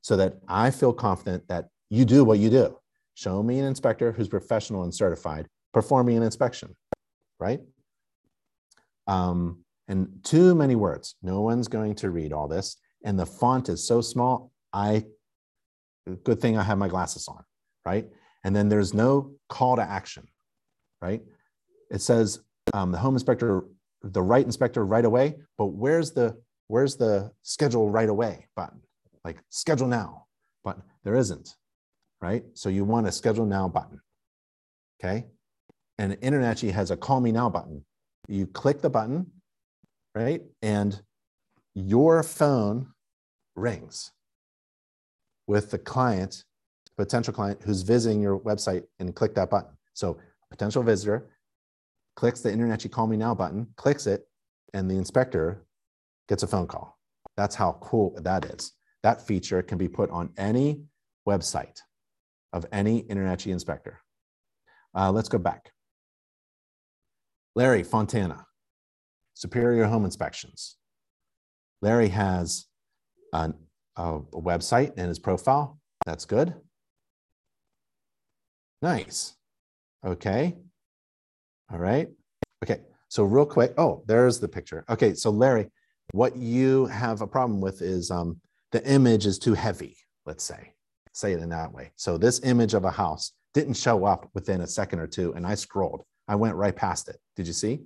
A: so that I feel confident that you do what you do. Show me an inspector who's professional and certified performing an inspection, right? Um, and too many words. No one's going to read all this. And the font is so small. I, good thing I have my glasses on, right? And then there's no call to action, right? It says um, the home inspector, the right inspector right away, but where's the where's the schedule right away button? Like schedule now, but there isn't, right? So you want a schedule now button, okay? And InterNACHI has a call me now button. You click the button, right? And your phone rings with the client, potential client who's visiting your website and click that button. So potential visitor clicks the InterNACHI call me now button, clicks it, and the inspector gets a phone call. That's how cool that is. That feature can be put on any website of any InterNACHI inspector. Uh, let's go back. Larry Fontana, Superior Home Inspections. Larry has an, a, a website in his profile. That's good. Nice. Okay. All right. Okay. So real quick. Oh, there's the picture. Okay. So Larry, what you have a problem with is um, the image is too heavy. Let's say, say it in that way. So this image of a house didn't show up within a second or two, and I scrolled. I went right past it. Did you see?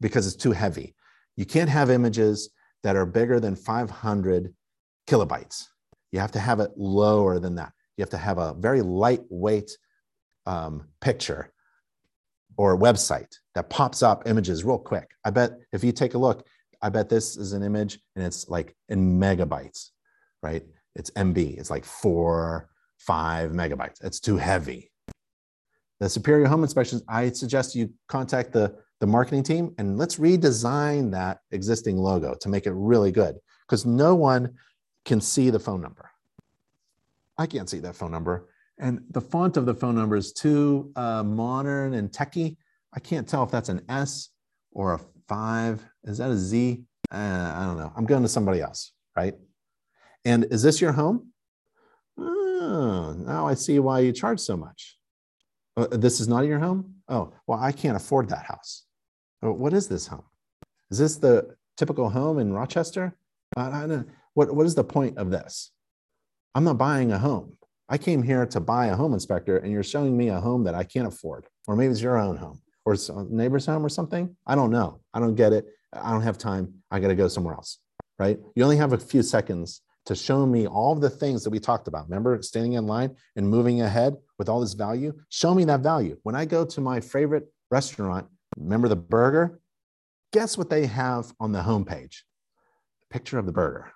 A: Because it's too heavy. You can't have images that are bigger than 500 kilobytes. You have to have it lower than that. You have to have a very lightweight um, picture or website that pops up images real quick. I bet if you take a look, I bet this is an image and it's like in megabytes, right? It's MB. It's like four, five megabytes. It's too heavy the Superior Home Inspections, I suggest you contact the, the marketing team and let's redesign that existing logo to make it really good because no one can see the phone number. I can't see that phone number. And the font of the phone number is too uh, modern and techy. I can't tell if that's an S or a five. Is that a Z? Uh, I don't know. I'm going to somebody else, right? And is this your home? Oh, now I see why you charge so much. Uh, this is not your home? Oh, well, I can't afford that house. Oh, what is this home? Is this the typical home in Rochester? What, what is the point of this? I'm not buying a home. I came here to buy a home inspector, and you're showing me a home that I can't afford. Or maybe it's your own home or uh, neighbor's home or something. I don't know. I don't get it. I don't have time. I got to go somewhere else, right? You only have a few seconds to show me all the things that we talked about. Remember standing in line and moving ahead with all this value? Show me that value. When I go to my favorite restaurant, remember the burger? Guess what they have on the homepage? Picture of the burger,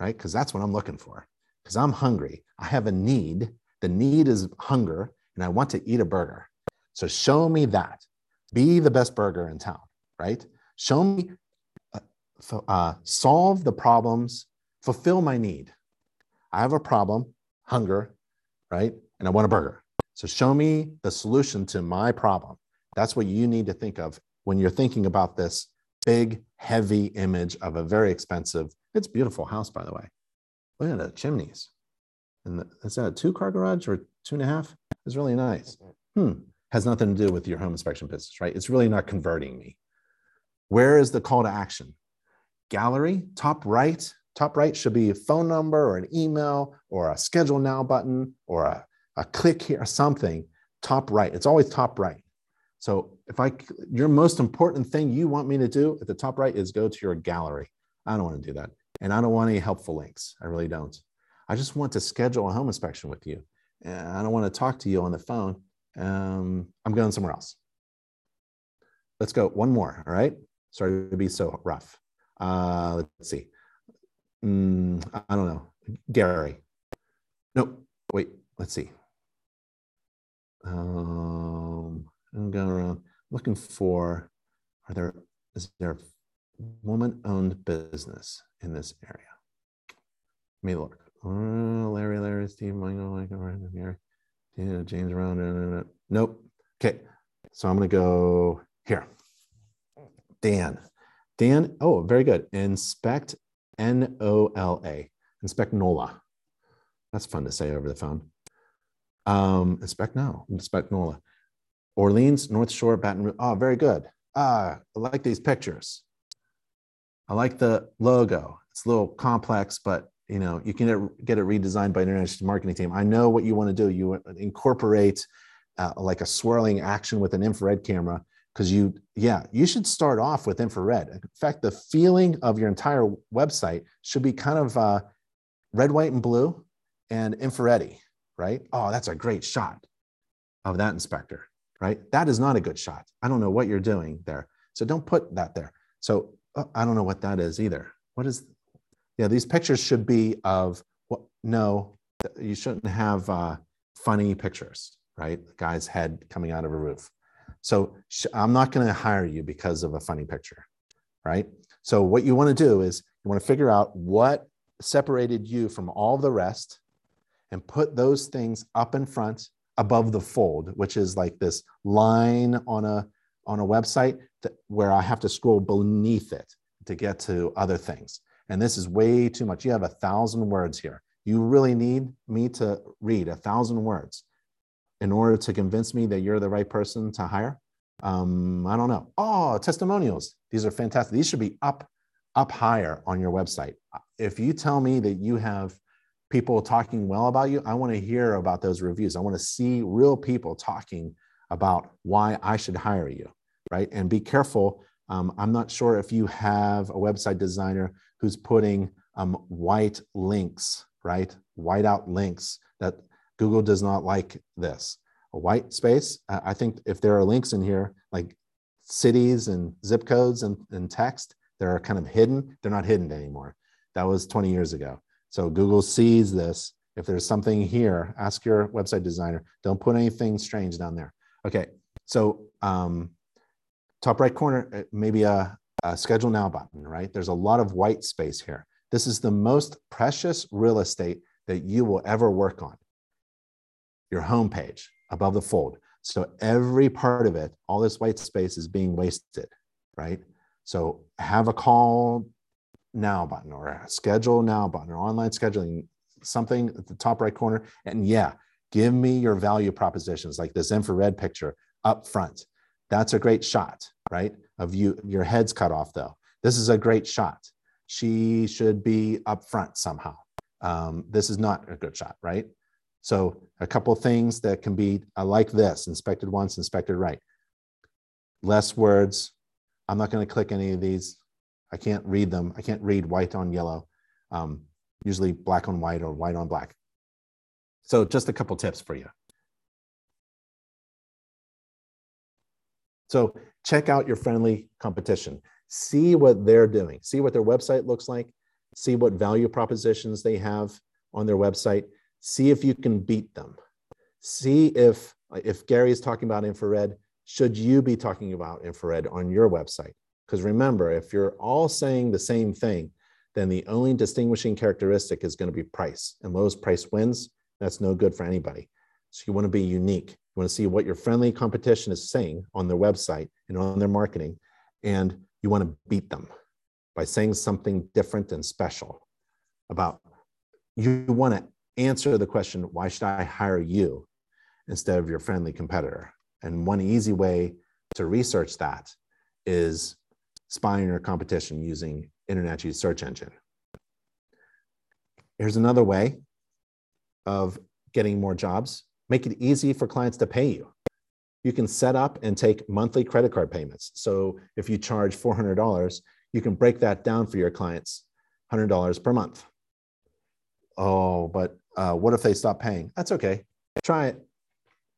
A: right? Because that's what I'm looking for. Because I'm hungry. I have a need. The need is hunger, and I want to eat a burger. So show me that. Be the best burger in town, right? Show me, uh, uh, solve the problems fulfill my need. I have a problem, hunger, right? And I want a burger. So show me the solution to my problem. That's what you need to think of when you're thinking about this big, heavy image of a very expensive, it's beautiful house, by the way. Look at the chimneys. And the, is that a two car garage or two and a half? It's really nice. Hmm. Has nothing to do with your home inspection business, right? It's really not converting me. Where is the call to action? Gallery, top right, Top right should be a phone number or an email or a schedule now button or a, a click here or something. Top right. It's always top right. So if I, your most important thing you want me to do at the top right is go to your gallery. I don't want to do that. And I don't want any helpful links. I really don't. I just want to schedule a home inspection with you. And I don't want to talk to you on the phone. Um, I'm going somewhere else. Let's go one more. All right. Sorry to be so rough. Uh, let's see mm, I don't know, Gary. No, wait, let's see. Um, I'm going around. looking for, are there, is there woman-owned business in this area? Me look. Uh, Larry, Larry, Steve, Michael, Michael, Mary, yeah, James around. Nope. Okay. So I'm going to go here. Dan. Dan, oh, very good. Inspect N O L A. Inspect NOLA. That's fun to say over the phone. Um, inspect now. inspect NOLA. Orleans, North Shore, Baton Rouge. Oh, very good. Ah, I like these pictures. I like the logo. It's a little complex, but you know you can get it redesigned by an InterNACHI marketing team. I know what you want to do. You incorporate uh, like a swirling action with an infrared camera because you yeah you should start off with infrared. In fact the feeling of your entire website should be kind of uh, red white and blue and infrared right? Oh that's a great shot of that inspector right? That is not a good shot. I don't know what you're doing there. So don't put that there. So uh, i don't know what that is either. What is yeah these pictures should be of what no you shouldn't have uh, funny pictures right? The guy's head coming out of a roof. So I'm not going to hire you because of a funny picture, right? So what you want to do is you want to figure out what separated you from all the rest and put those things up in front above the fold, which is like this line on a on a website that, where I have to scroll beneath it to get to other things. And this is way too much. You have a thousand words here. You really need me to read a thousand words in order to convince me that you're the right person to hire? Um, I don't know. Oh, testimonials. These are fantastic. These should be up, up higher on your website. If you tell me that you have people talking well about you, I want to hear about those reviews. I want to see real people talking about why I should hire you, right? And be careful. Um, I'm not sure if you have a website designer who's putting um, white links, right? White out links that Google does not like this. A white space, I think if there are links in here, like cities and zip codes and, and text, they're kind of hidden, they're not hidden anymore. That was 20 years ago. So Google sees this. If there's something here, ask your website designer. Don't put anything strange down there. Okay, so um, top right corner, uh, maybe a, a schedule now button, right? There's a lot of white space here. This is the most precious real estate that you will ever work on your homepage above the fold. So every part of it, all this white space is being wasted, right? So have a call now button or a schedule now button or online scheduling, something at the top right corner. And yeah, give me your value propositions like this infrared picture up front. That's a great shot, right? Of you, your head's cut off though. This is a great shot. She should be up front somehow. Um, this is not a good shot, right? So a couple things that can be uh, like this, inspected once, inspected right. Less words. I'm not going to click any of these. I can't read them. I can't read white on yellow. Um, usually black on white or white on black. So just a couple tips for you. So check out your friendly competition. See what they're doing. See what their website looks like. See what value propositions they have on their website see if you can beat them see if if gary is talking about infrared should you be talking about infrared on your website because remember if you're all saying the same thing then the only distinguishing characteristic is going to be price and lowest price wins that's no good for anybody so you want to be unique you want to see what your friendly competition is saying on their website and on their marketing and you want to beat them by saying something different and special about you want to answer the question, why should I hire you instead of your friendly competitor? And one easy way to research that is spying your competition using Internet Search Engine. Here's another way of getting more jobs. Make it easy for clients to pay you. You can set up and take monthly credit card payments. So if you charge $400, you can break that down for your clients, $100 per month. Oh, but uh, what if they stop paying? That's okay. Try it.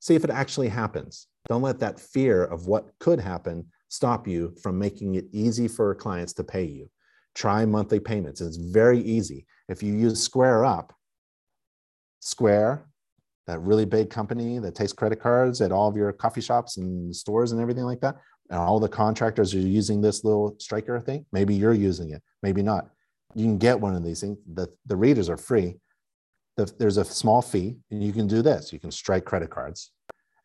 A: See if it actually happens. Don't let that fear of what could happen stop you from making it easy for clients to pay you. Try monthly payments. It's very easy. If you use Square Up, Square that really big company that takes credit cards at all of your coffee shops and stores and everything like that, and all the contractors are using this little striker thing, maybe you're using it, maybe not. You can get one of these things. The, the readers are free. The, there's a small fee, and you can do this. You can strike credit cards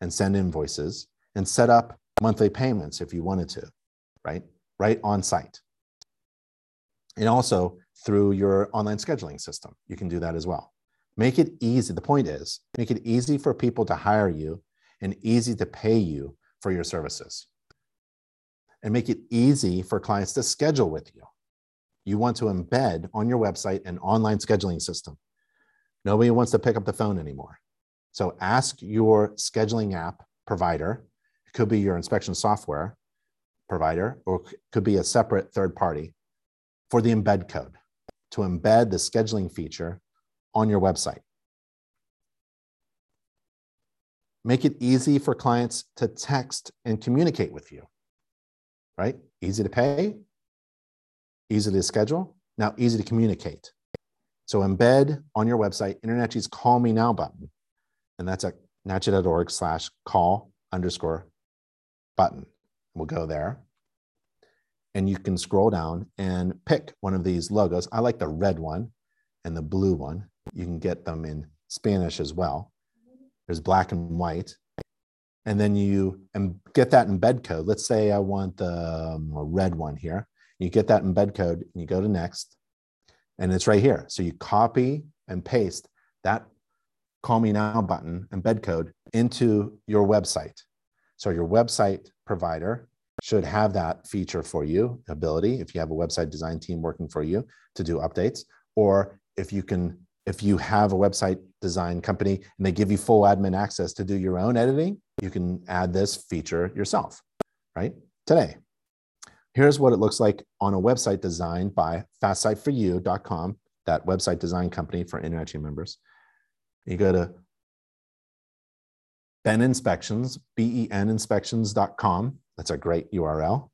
A: and send invoices and set up monthly payments if you wanted to, right? Right on site. And also through your online scheduling system, you can do that as well. Make it easy. The point is, make it easy for people to hire you and easy to pay you for your services. And make it easy for clients to schedule with you. You want to embed on your website an online scheduling system. Nobody wants to pick up the phone anymore. So ask your scheduling app provider, it could be your inspection software provider, or could be a separate third party for the embed code to embed the scheduling feature on your website. Make it easy for clients to text and communicate with you, right? Easy to pay, easy to schedule, now easy to communicate. So embed on your website InterNACHI's Call Me Now button, and that's at nachi.org slash call underscore button. We'll go there. And you can scroll down and pick one of these logos. I like the red one and the blue one. You can get them in Spanish as well. There's black and white. And then you get that embed code. Let's say I want the um, red one here. You get that embed code and you go to next, and it's right here. So you copy and paste that call me now button embed code into your website. So your website provider should have that feature for you, ability, if you have a website design team working for you to do updates, or if you can if you have a website design company and they give you full admin access to do your own editing, you can add this feature yourself, right? Today. Here's what it looks like on a website designed by fastsiteforyou.com, that website design company for InterNACHI members. You go to Ben Inspections, B-E-N inspections.com. That's a great URL.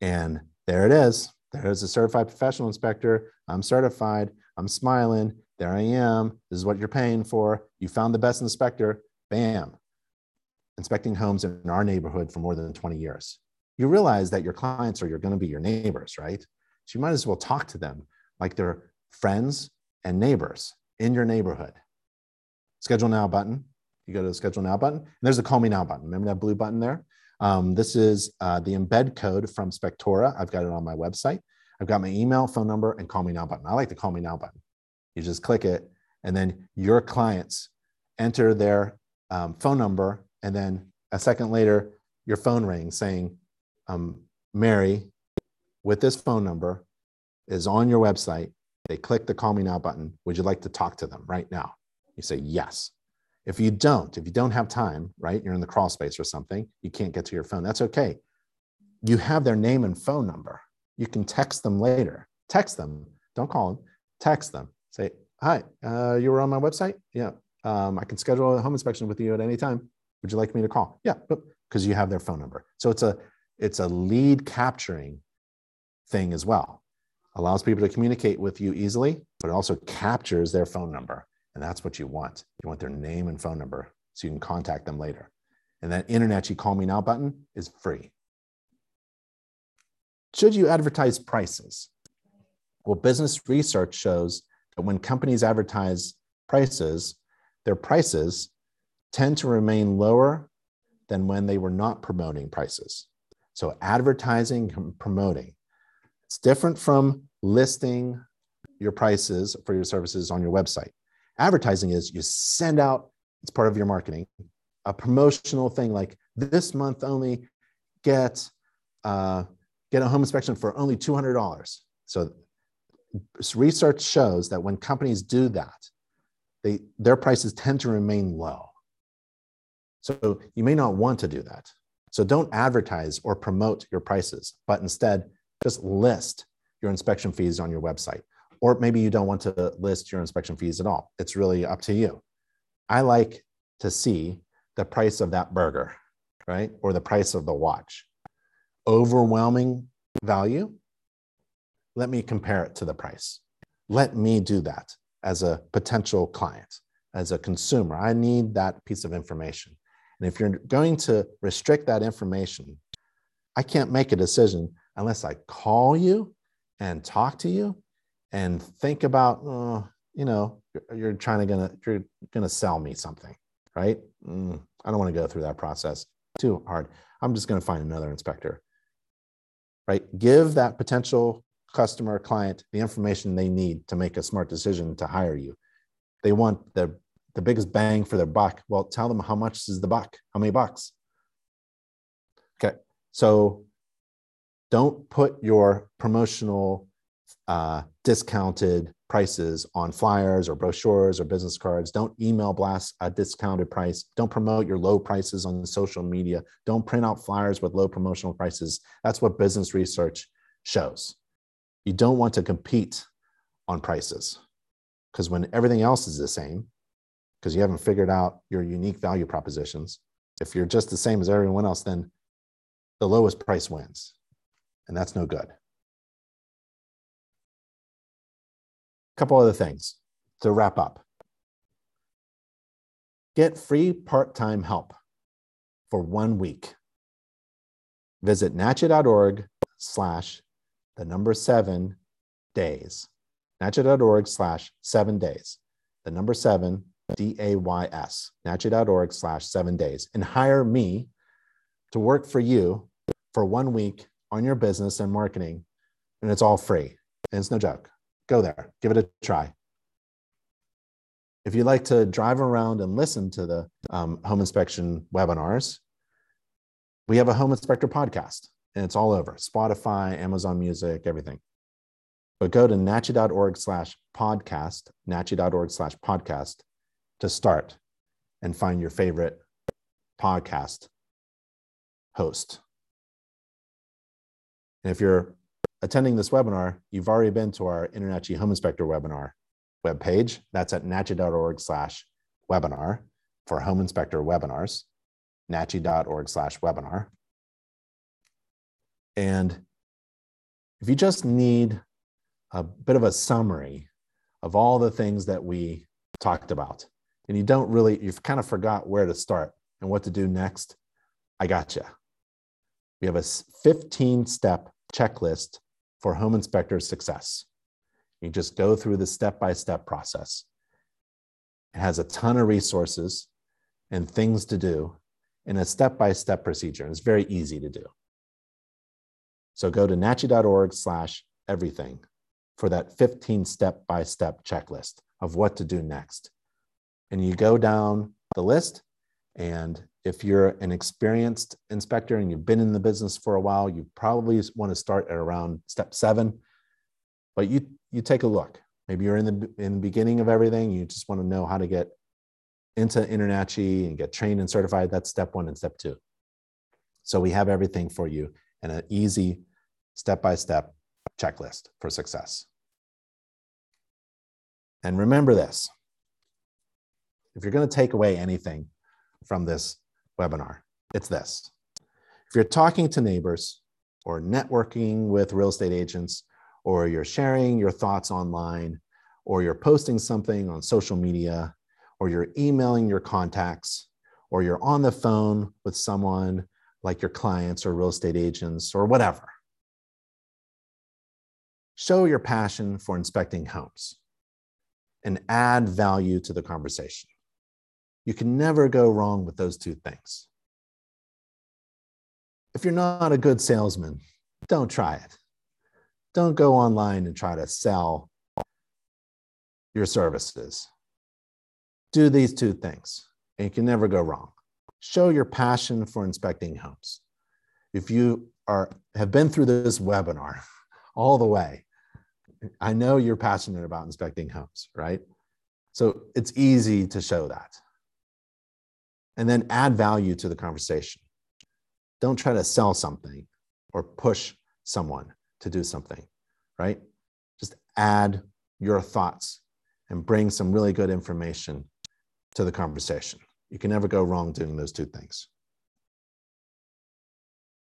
A: And there it is. There's a certified professional inspector. I'm certified. I'm smiling. There I am. This is what you're paying for. You found the best inspector. Bam. Inspecting homes in our neighborhood for more than 20 years. You realize that your clients are going to be your neighbors, right? So you might as well talk to them like they're friends and neighbors in your neighborhood. Schedule now button. You go to the schedule now button, and there's a call me now button. Remember that blue button there? Um, this is uh, the embed code from Spectora. I've got it on my website. I've got my email, phone number, and call me now button. I like the call me now button. You just click it, and then your clients enter their um, phone number, and then a second later, your phone rings saying, um, Mary, with this phone number, is on your website. They click the call me now button. Would you like to talk to them right now? You say yes. If you don't, if you don't have time, right, you're in the crawl space or something, you can't get to your phone. That's okay. You have their name and phone number. You can text them later. Text them. Don't call them. Text them. Say, hi, uh, you were on my website? Yeah. Um, I can schedule a home inspection with you at any time. Would you like me to call? Yeah, because you have their phone number. So it's a it's a lead capturing thing as well. Allows people to communicate with you easily, but it also captures their phone number. And that's what you want. You want their name and phone number so you can contact them later. And that InterNACHI Call Me Now button is free. Should you advertise prices? Well, business research shows that when companies advertise prices, their prices tend to remain lower than when they were not promoting prices. So, advertising and promoting. It's different from listing your prices for your services on your website. Advertising is you send out, it's part of your marketing, a promotional thing like this month only get uh, get a home inspection for only $200. So research shows that when companies do that, they, their prices tend to remain low. So you may not want to do that. So don't advertise or promote your prices, but instead just list your inspection fees on your website. Or maybe you don't want to list your inspection fees at all. It's really up to you. I like to see the price of that burger, right? Or the price of the watch. Overwhelming value, let me compare it to the price. Let me do that as a potential client. as a consumer. I need that piece of information. And if you're going to restrict that information, I can't make a decision unless I call you and talk to you and think about, uh, you know, you're, trying to gonna you're gonna sell me something, right? Mm, I don't want to go through that process. Too hard. I'm just to find another inspector. Right? Give that potential customer client the information they need to make a smart decision to hire you. They want the the biggest bang for their buck. Well, tell them how much is the buck? How many bucks? Okay. So don't put your promotional uh, discounted prices on flyers or brochures or business cards. Don't email blast a discounted price. Don't promote your low prices on social media. Don't print out flyers with low promotional prices. That's what business research shows. You don't want to compete on prices because when everything else is the same, because you haven't figured out your unique value propositions, if you're just the same as everyone else, then the lowest price wins. And that's no good. Couple other things to wrap up. Get free part-time help for one week. Visit nachi.org slash the number seven days. nachi.org slash seven days. The number seven, D-A-Y-S, nachi.org slash seven days. And hire me to work for you for one week on your business and marketing. And it's all free. And it's no joke go there, give it a try. If you'd like to drive around and listen to the um, home inspection webinars, we have a home inspector podcast and it's all over Spotify, Amazon Music, everything. But go to nachi.org slash podcast, nachi.org slash podcast to start and find your favorite podcast host. And if you're attending this webinar, you've already been to our InterNACHI Home Inspector webinar webpage. That's at nachi.org slash webinar for home inspector webinars, nachi.org slash webinar. And if you just need a bit of a summary of all the things that we talked about, and you don't really, you've kind of forgot where to start and what to do next, I got you. We have a 15 step checklist for home inspector success. You just go through the step by step process. It has a ton of resources and things to do in a step by step procedure. And it's very easy to do. So go to nachi.org slash everything for that 15 step by step checklist of what to do next. And you go down the list and if you're an experienced inspector and you've been in the business for a while, you probably want to start at around step seven. But you you take a look. Maybe you're in the in the beginning of everything. You just want to know how to get into InterNACHI and get trained and certified. That's step one and step two. So we have everything for you in an easy step-by-step checklist for success. And remember this. If you're going to take away anything from this webinar. It's this. If you're talking to neighbors or networking with real estate agents, or you're sharing your thoughts online, or you're posting something on social media, or you're emailing your contacts, or you're on the phone with someone like your clients or real estate agents or whatever. Show your passion for inspecting homes and add value to the conversation. You can never go wrong with those two things. If you're not a good salesman, don't try it. Don't go online and try to sell your services. Do these two things, and you can never go wrong. Show your passion for inspecting homes. If you are have been through this webinar all the way, I know you're passionate about inspecting homes, right? So it's easy to show that and then add value to the conversation. Don't try to sell something or push someone to do something, right? Just add your thoughts and bring some really good information to the conversation. You can never go wrong doing those two things.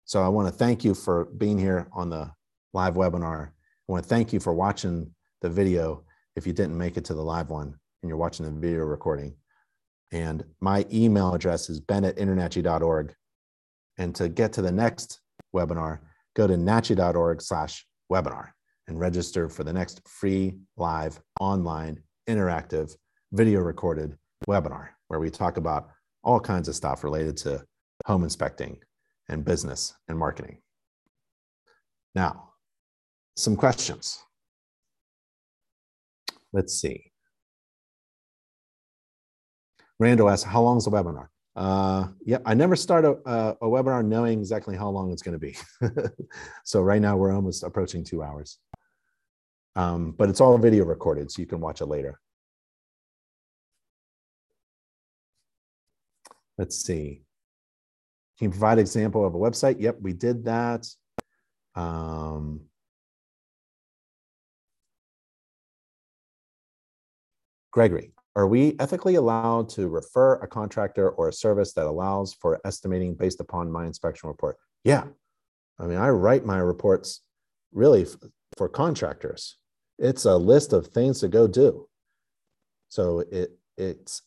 A: So I want to thank you for being here on the live webinar. I want to thank you for watching the video if you didn't make it to the live one. and you're watching the video recording. And my email address is ben. And to get to the next webinar, go to nachi.org slash webinar and register for the next free, live, online, interactive, video recorded webinar where we talk about all kinds of stuff related to home inspecting and business and marketing. Now, some questions. Let's see. Randall asks, how long is the webinar? Uh, yeah, I never start a, a, webinar knowing exactly how long it's going to be. so right now we're almost approaching two hours. Um, but it's all video recorded, so you can watch it later. Let's see. Can you provide example of a website? Yep, we did that. Um, Gregory, are we ethically allowed to refer a contractor or a service that allows for estimating based upon my inspection report? Yeah. I mean, I write my reports really for contractors. It's a list of things to go do. So it it's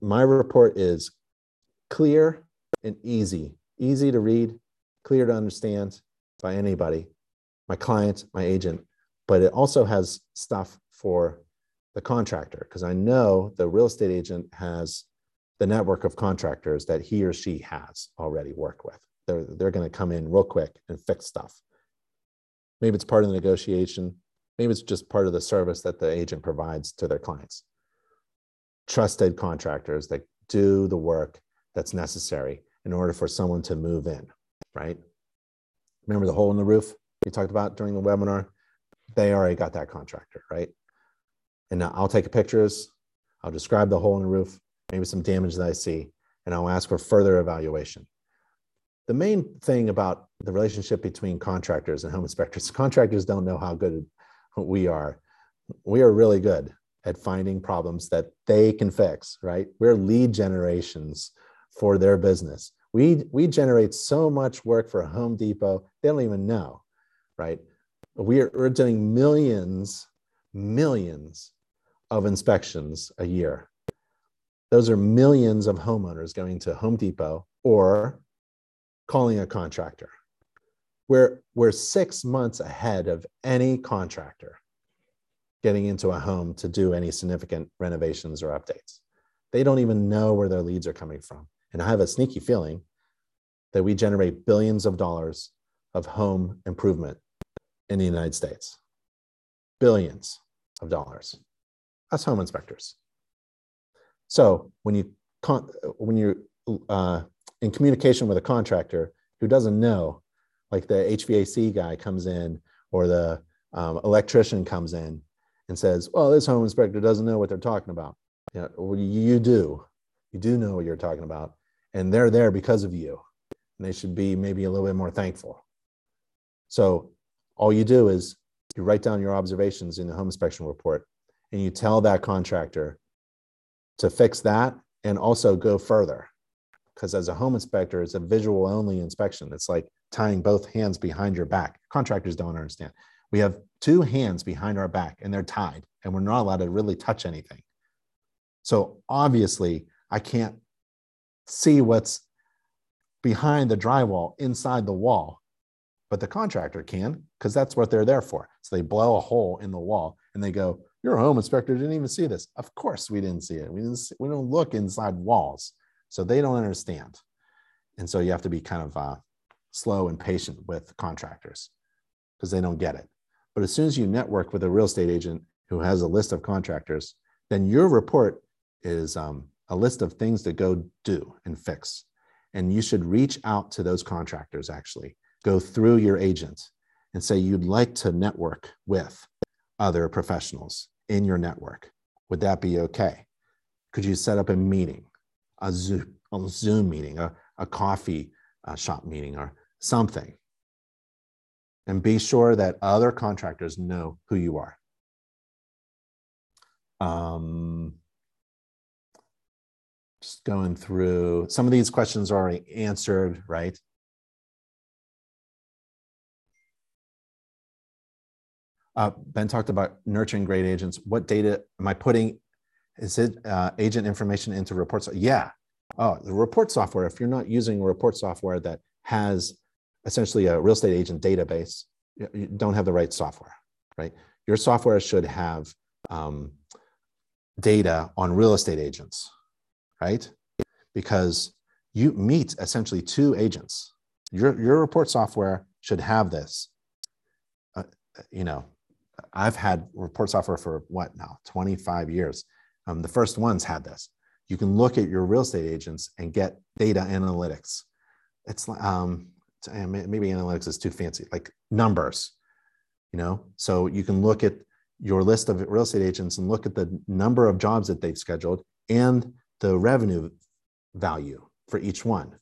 A: my report is clear and easy, easy to read, clear to understand by anybody, my client, my agent, but it also has stuff for the contractor because I know the real estate agent has the network of contractors that he or she has already worked with. They're, they're going to come in real quick and fix stuff. Maybe it's part of the negotiation. Maybe it's just part of the service that the agent provides to their clients. Trusted contractors that do the work that's necessary in order for someone to move in, right? Remember the hole in the roof we talked about during the webinar? They already got that contractor, right? And I'll take pictures, I'll describe the hole in the roof, maybe some damage that I see, and I'll ask for further evaluation. The main thing about the relationship between contractors and home inspectors, contractors don't know how good we are. We are really good at finding problems that they can fix, right? We're lead generations for their business. We, we generate so much work for Home Depot, they don't even know, right? We're, we're doing millions, millions of inspections a year. Those are millions of homeowners going to Home Depot or calling a contractor. We're, we're six months ahead of any contractor getting into a home to do any significant renovations or updates. They don't even know where their leads are coming from. And I have a sneaky feeling that we generate billions of dollars of home improvement in the United States. Billions of dollars us home inspectors. So when you when you're uh, in communication with a contractor who doesn't know, like the HVAC guy comes in or the um, electrician comes in and says, "Well, this home inspector doesn't know what they're talking about." You, know, well, you do, you do know what you're talking about, and they're there because of you, and they should be maybe a little bit more thankful. So all you do is you write down your observations in the home inspection report and you tell that contractor to fix that and also go further. Because as a home inspector, it's a visual only inspection. It's like tying both hands behind your back. Contractors don't understand. We have two hands behind our back and they're tied, and we're not allowed to really touch anything. So obviously, I can't see what's behind the drywall inside the wall, but the contractor can because that's what they're there for. So they blow a hole in the wall and they go, your home inspector didn't even see this. Of course, we didn't see it. We didn't. See, we don't look inside walls, so they don't understand. And so you have to be kind of uh, slow and patient with contractors because they don't get it. But as soon as you network with a real estate agent who has a list of contractors, then your report is um, a list of things to go do and fix. And you should reach out to those contractors actually, go through your agent and say you'd like to network with other professionals in your network. Would that be okay? Could you set up a meeting, a Zoom, a Zoom meeting, a, a coffee uh, shop meeting, or something? And be sure that other contractors know who you are. Um, just going through some of these questions are already answered, right? Uh, ben talked about nurturing great agents. What data am I putting is it uh, agent information into reports? Yeah. Oh, the report software, if you're not using a report software that has essentially a real estate agent database, you don't have the right software, right? Your software should have um, data on real estate agents, right? Because you meet essentially two agents. Your, your report software should have this. Uh, you know, I've had report software for what now, 25 years. Um, the first ones had this. You can look at your real estate agents and get data analytics. It's um, maybe analytics is too fancy, like numbers, you know? So you can look at your list of real estate agents and look at the number of jobs that they've scheduled and the revenue value for each one.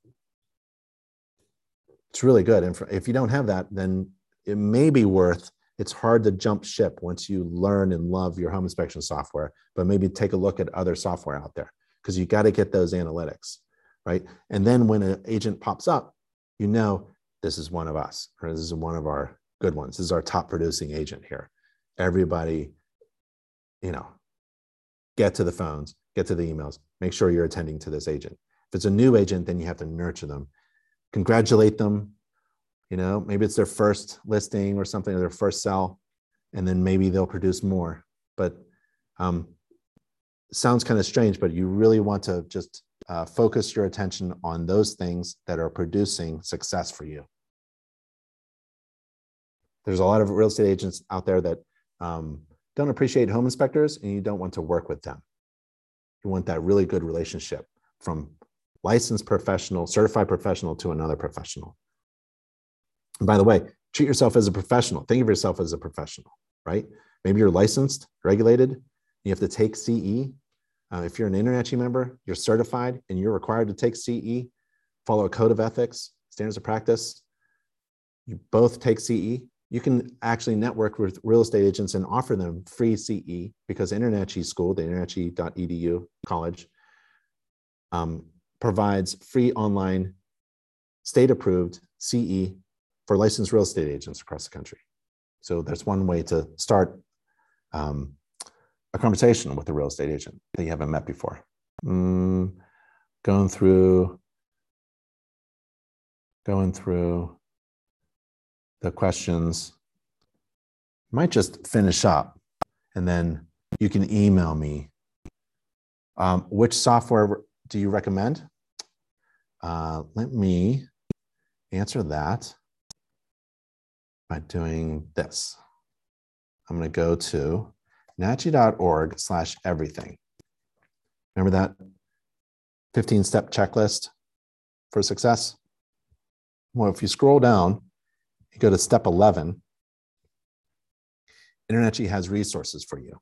A: It's really good. And for, if you don't have that, then it may be worth it's hard to jump ship once you learn and love your home inspection software, but maybe take a look at other software out there because you got to get those analytics, right? And then when an agent pops up, you know this is one of us, or this is one of our good ones. This is our top producing agent here. Everybody, you know, get to the phones, get to the emails, make sure you're attending to this agent. If it's a new agent, then you have to nurture them, congratulate them, you know maybe it's their first listing or something or their first sell and then maybe they'll produce more. But um, sounds kind of strange but you really want to just uh, focus your attention on those things that are producing success for you. There's a lot of real estate agents out there that um, don't appreciate home inspectors and you don't want to work with them. You want that really good relationship from licensed professional certified professional to another professional and by the way, treat yourself as a professional. Think of yourself as a professional, right? Maybe you're licensed, regulated. You have to take CE. Uh, if you're an InterNACHI member, you're certified and you're required to take CE, follow a code of ethics, standards of practice. You both take CE. You can actually network with real estate agents and offer them free CE because InterNACHI School, the InterNACHI.edu college, um, provides free online state approved CE for licensed real estate agents across the country. So that's one way to start um, a conversation with a real estate agent that you haven't met before. Mm, going through, going through the questions. Might just finish up, and then you can email me. Um, which software do you recommend? Uh, let me answer that by doing this. I'm going to go to nachi.org slash everything. Remember that 15 step checklist for success? Well, if you scroll down, you go to step 11. InterNACHI has resources for you.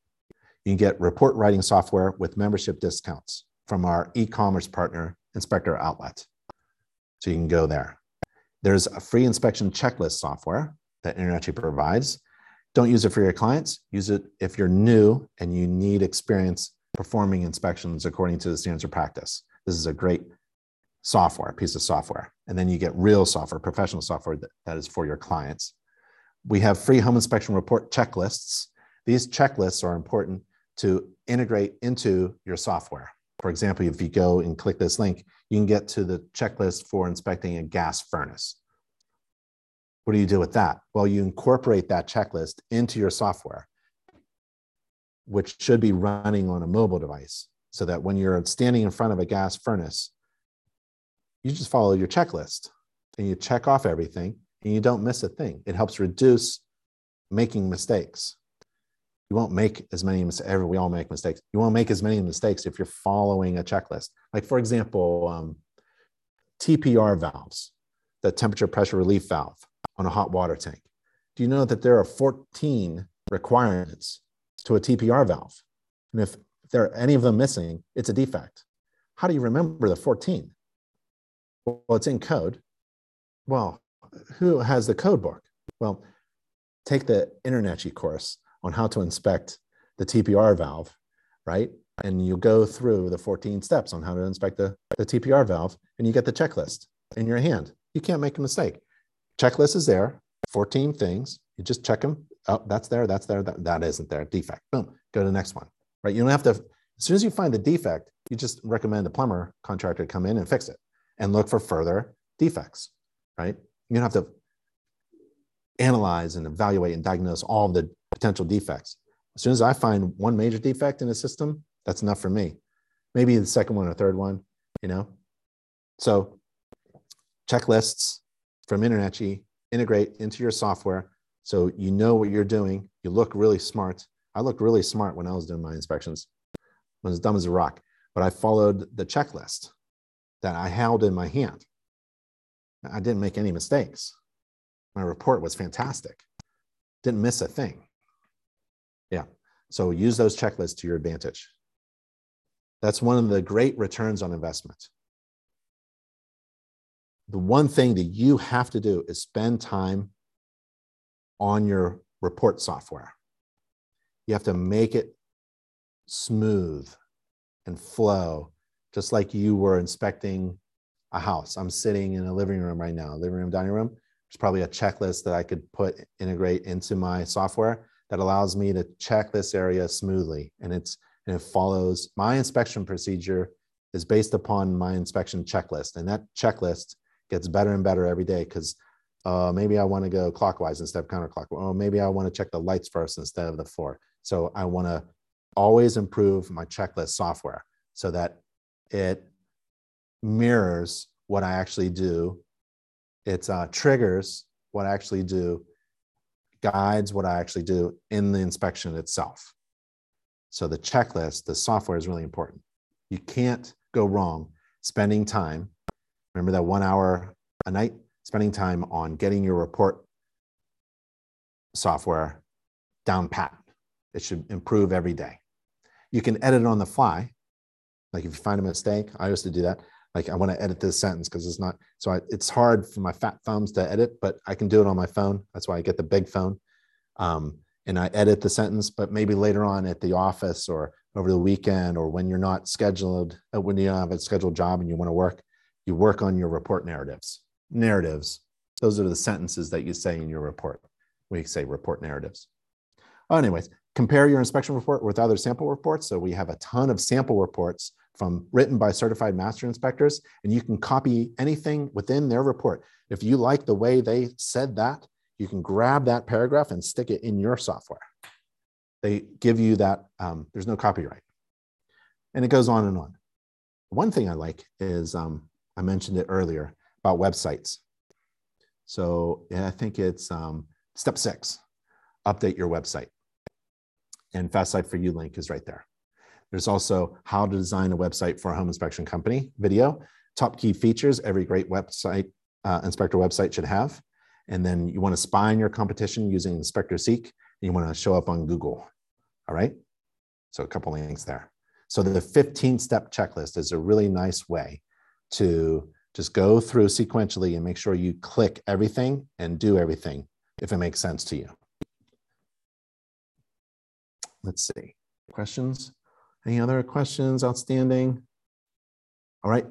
A: You can get report writing software with membership discounts from our e commerce partner, Inspector Outlet. So you can go there. There's a free inspection checklist software that InterNACHI provides. Don't use it for your clients. Use it if you're new and you need experience performing inspections according to the standards of practice. This is a great software, piece of software. And then you get real software, professional software that, that is for your clients. We have free home inspection report checklists. These checklists are important to integrate into your software. For example, if you go and click this link, you can get to the checklist for inspecting a gas furnace. What do you do with that? Well, you incorporate that checklist into your software, which should be running on a mobile device so that when you're standing in front of a gas furnace, you just follow your checklist and you check off everything and you don't miss a thing. It helps reduce making mistakes. You won't make as many mistakes. We all make mistakes. You won't make as many mistakes if you're following a checklist. Like, for example, um, TPR valves, the temperature pressure relief valve on a hot water tank. Do you know that there are 14 requirements to a TPR valve? And if there are any of them missing, it's a defect. How do you remember the 14? Well, it's in code. Well, who has the code book? Well, take the InterNACHI course on how to inspect the TPR valve, right? And you go through the 14 steps on how to inspect the, the TPR valve, and you get the checklist in your hand. You can't make a mistake checklist is there 14 things you just check them oh that's there that's there that, that isn't there defect boom go to the next one right you don't have to As soon as you find the defect, you just recommend the plumber contractor come in and fix it and look for further defects, right? You don't have to analyze and evaluate and diagnose all the potential defects. As soon as I find one major defect in a system, that's enough for me. Maybe the second one or third one, you know? So checklists from InterNACHI integrate into your software so you know what you're doing. You look really smart. I looked really smart when I was doing my inspections. I was dumb as a rock, but I followed the checklist that I held in my hand. I didn't make any mistakes. My report was fantastic. Didn't miss a thing. Yeah. So use those checklists to your advantage. That's one of the great returns on investment. The one thing that you have to do is spend time on your report software. You have to make it smooth and flow, just like you were inspecting a house. I'm sitting in a living room right now, living room, dining room. There's probably a checklist that I could put, integrate into my software that allows me to check this area smoothly. And it's and it follows my inspection procedure is based upon my inspection checklist. And that checklist gets better and better every day because uh, maybe I want to go clockwise instead of counterclockwise. Or maybe I want to check the lights first instead of the floor. So I want to always improve my checklist software so that it mirrors what I actually do. It uh, triggers what I actually do, guides what I actually do in the inspection itself. So the checklist, the software is really important. You can't go wrong spending time. Remember that one hour a night, spending time on getting your report software down pat. It should improve every day. You can edit on the fly. Like if you find a mistake, I used to do that. Like I want to edit this sentence because it's not, so I, it's hard for my fat thumbs to edit, but I can do it on my phone. That's why I get the big phone. Um, and I edit the sentence, but maybe later on at the office or over the weekend or when you're not scheduled, uh, when you have a scheduled job and you want to work, you work on your report narratives. Narratives, those are the sentences that you say in your report. We say report narratives. Oh, anyways, compare your inspection report with other sample reports. So we have a ton of sample reports from written by certified master inspectors, and you can copy anything within their report. If you like the way they said that, you can grab that paragraph and stick it in your software. They give you that, um, there's no copyright. And it goes on and on. One thing I like is, um, I mentioned it earlier about websites. So I think it's um, step six, update your website. And Fast Site for You link is right there. There's also how to design a website for a home inspection company video, top key features every great website uh, inspector website should have and then you want to spy on your competition using Inspector Seek, and you want to show up on Google. All right. So a couple links there. So the 15 step checklist is a really nice way to just go through sequentially and make sure you click everything and do everything if it makes sense to you. Let's see. Questions? Any other questions outstanding? All right.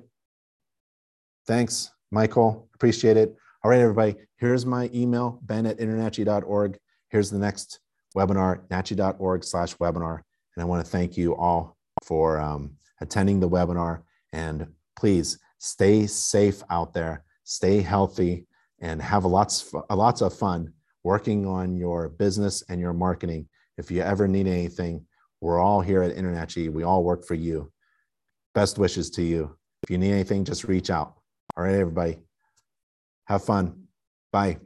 A: Thanks, Michael. Appreciate it. All right, everybody, here's my email, ben at internachi.org. Here's the next webinar, nachi.org slash webinar. And I want to thank you all for um, attending the webinar. And please stay safe out there, stay healthy, and have lots, lots of fun working on your business and your marketing. If you ever need anything, we're all here at InterNACHI. We all work for you. Best wishes to you. If you need anything, just reach out. All right, everybody. Have fun. Bye.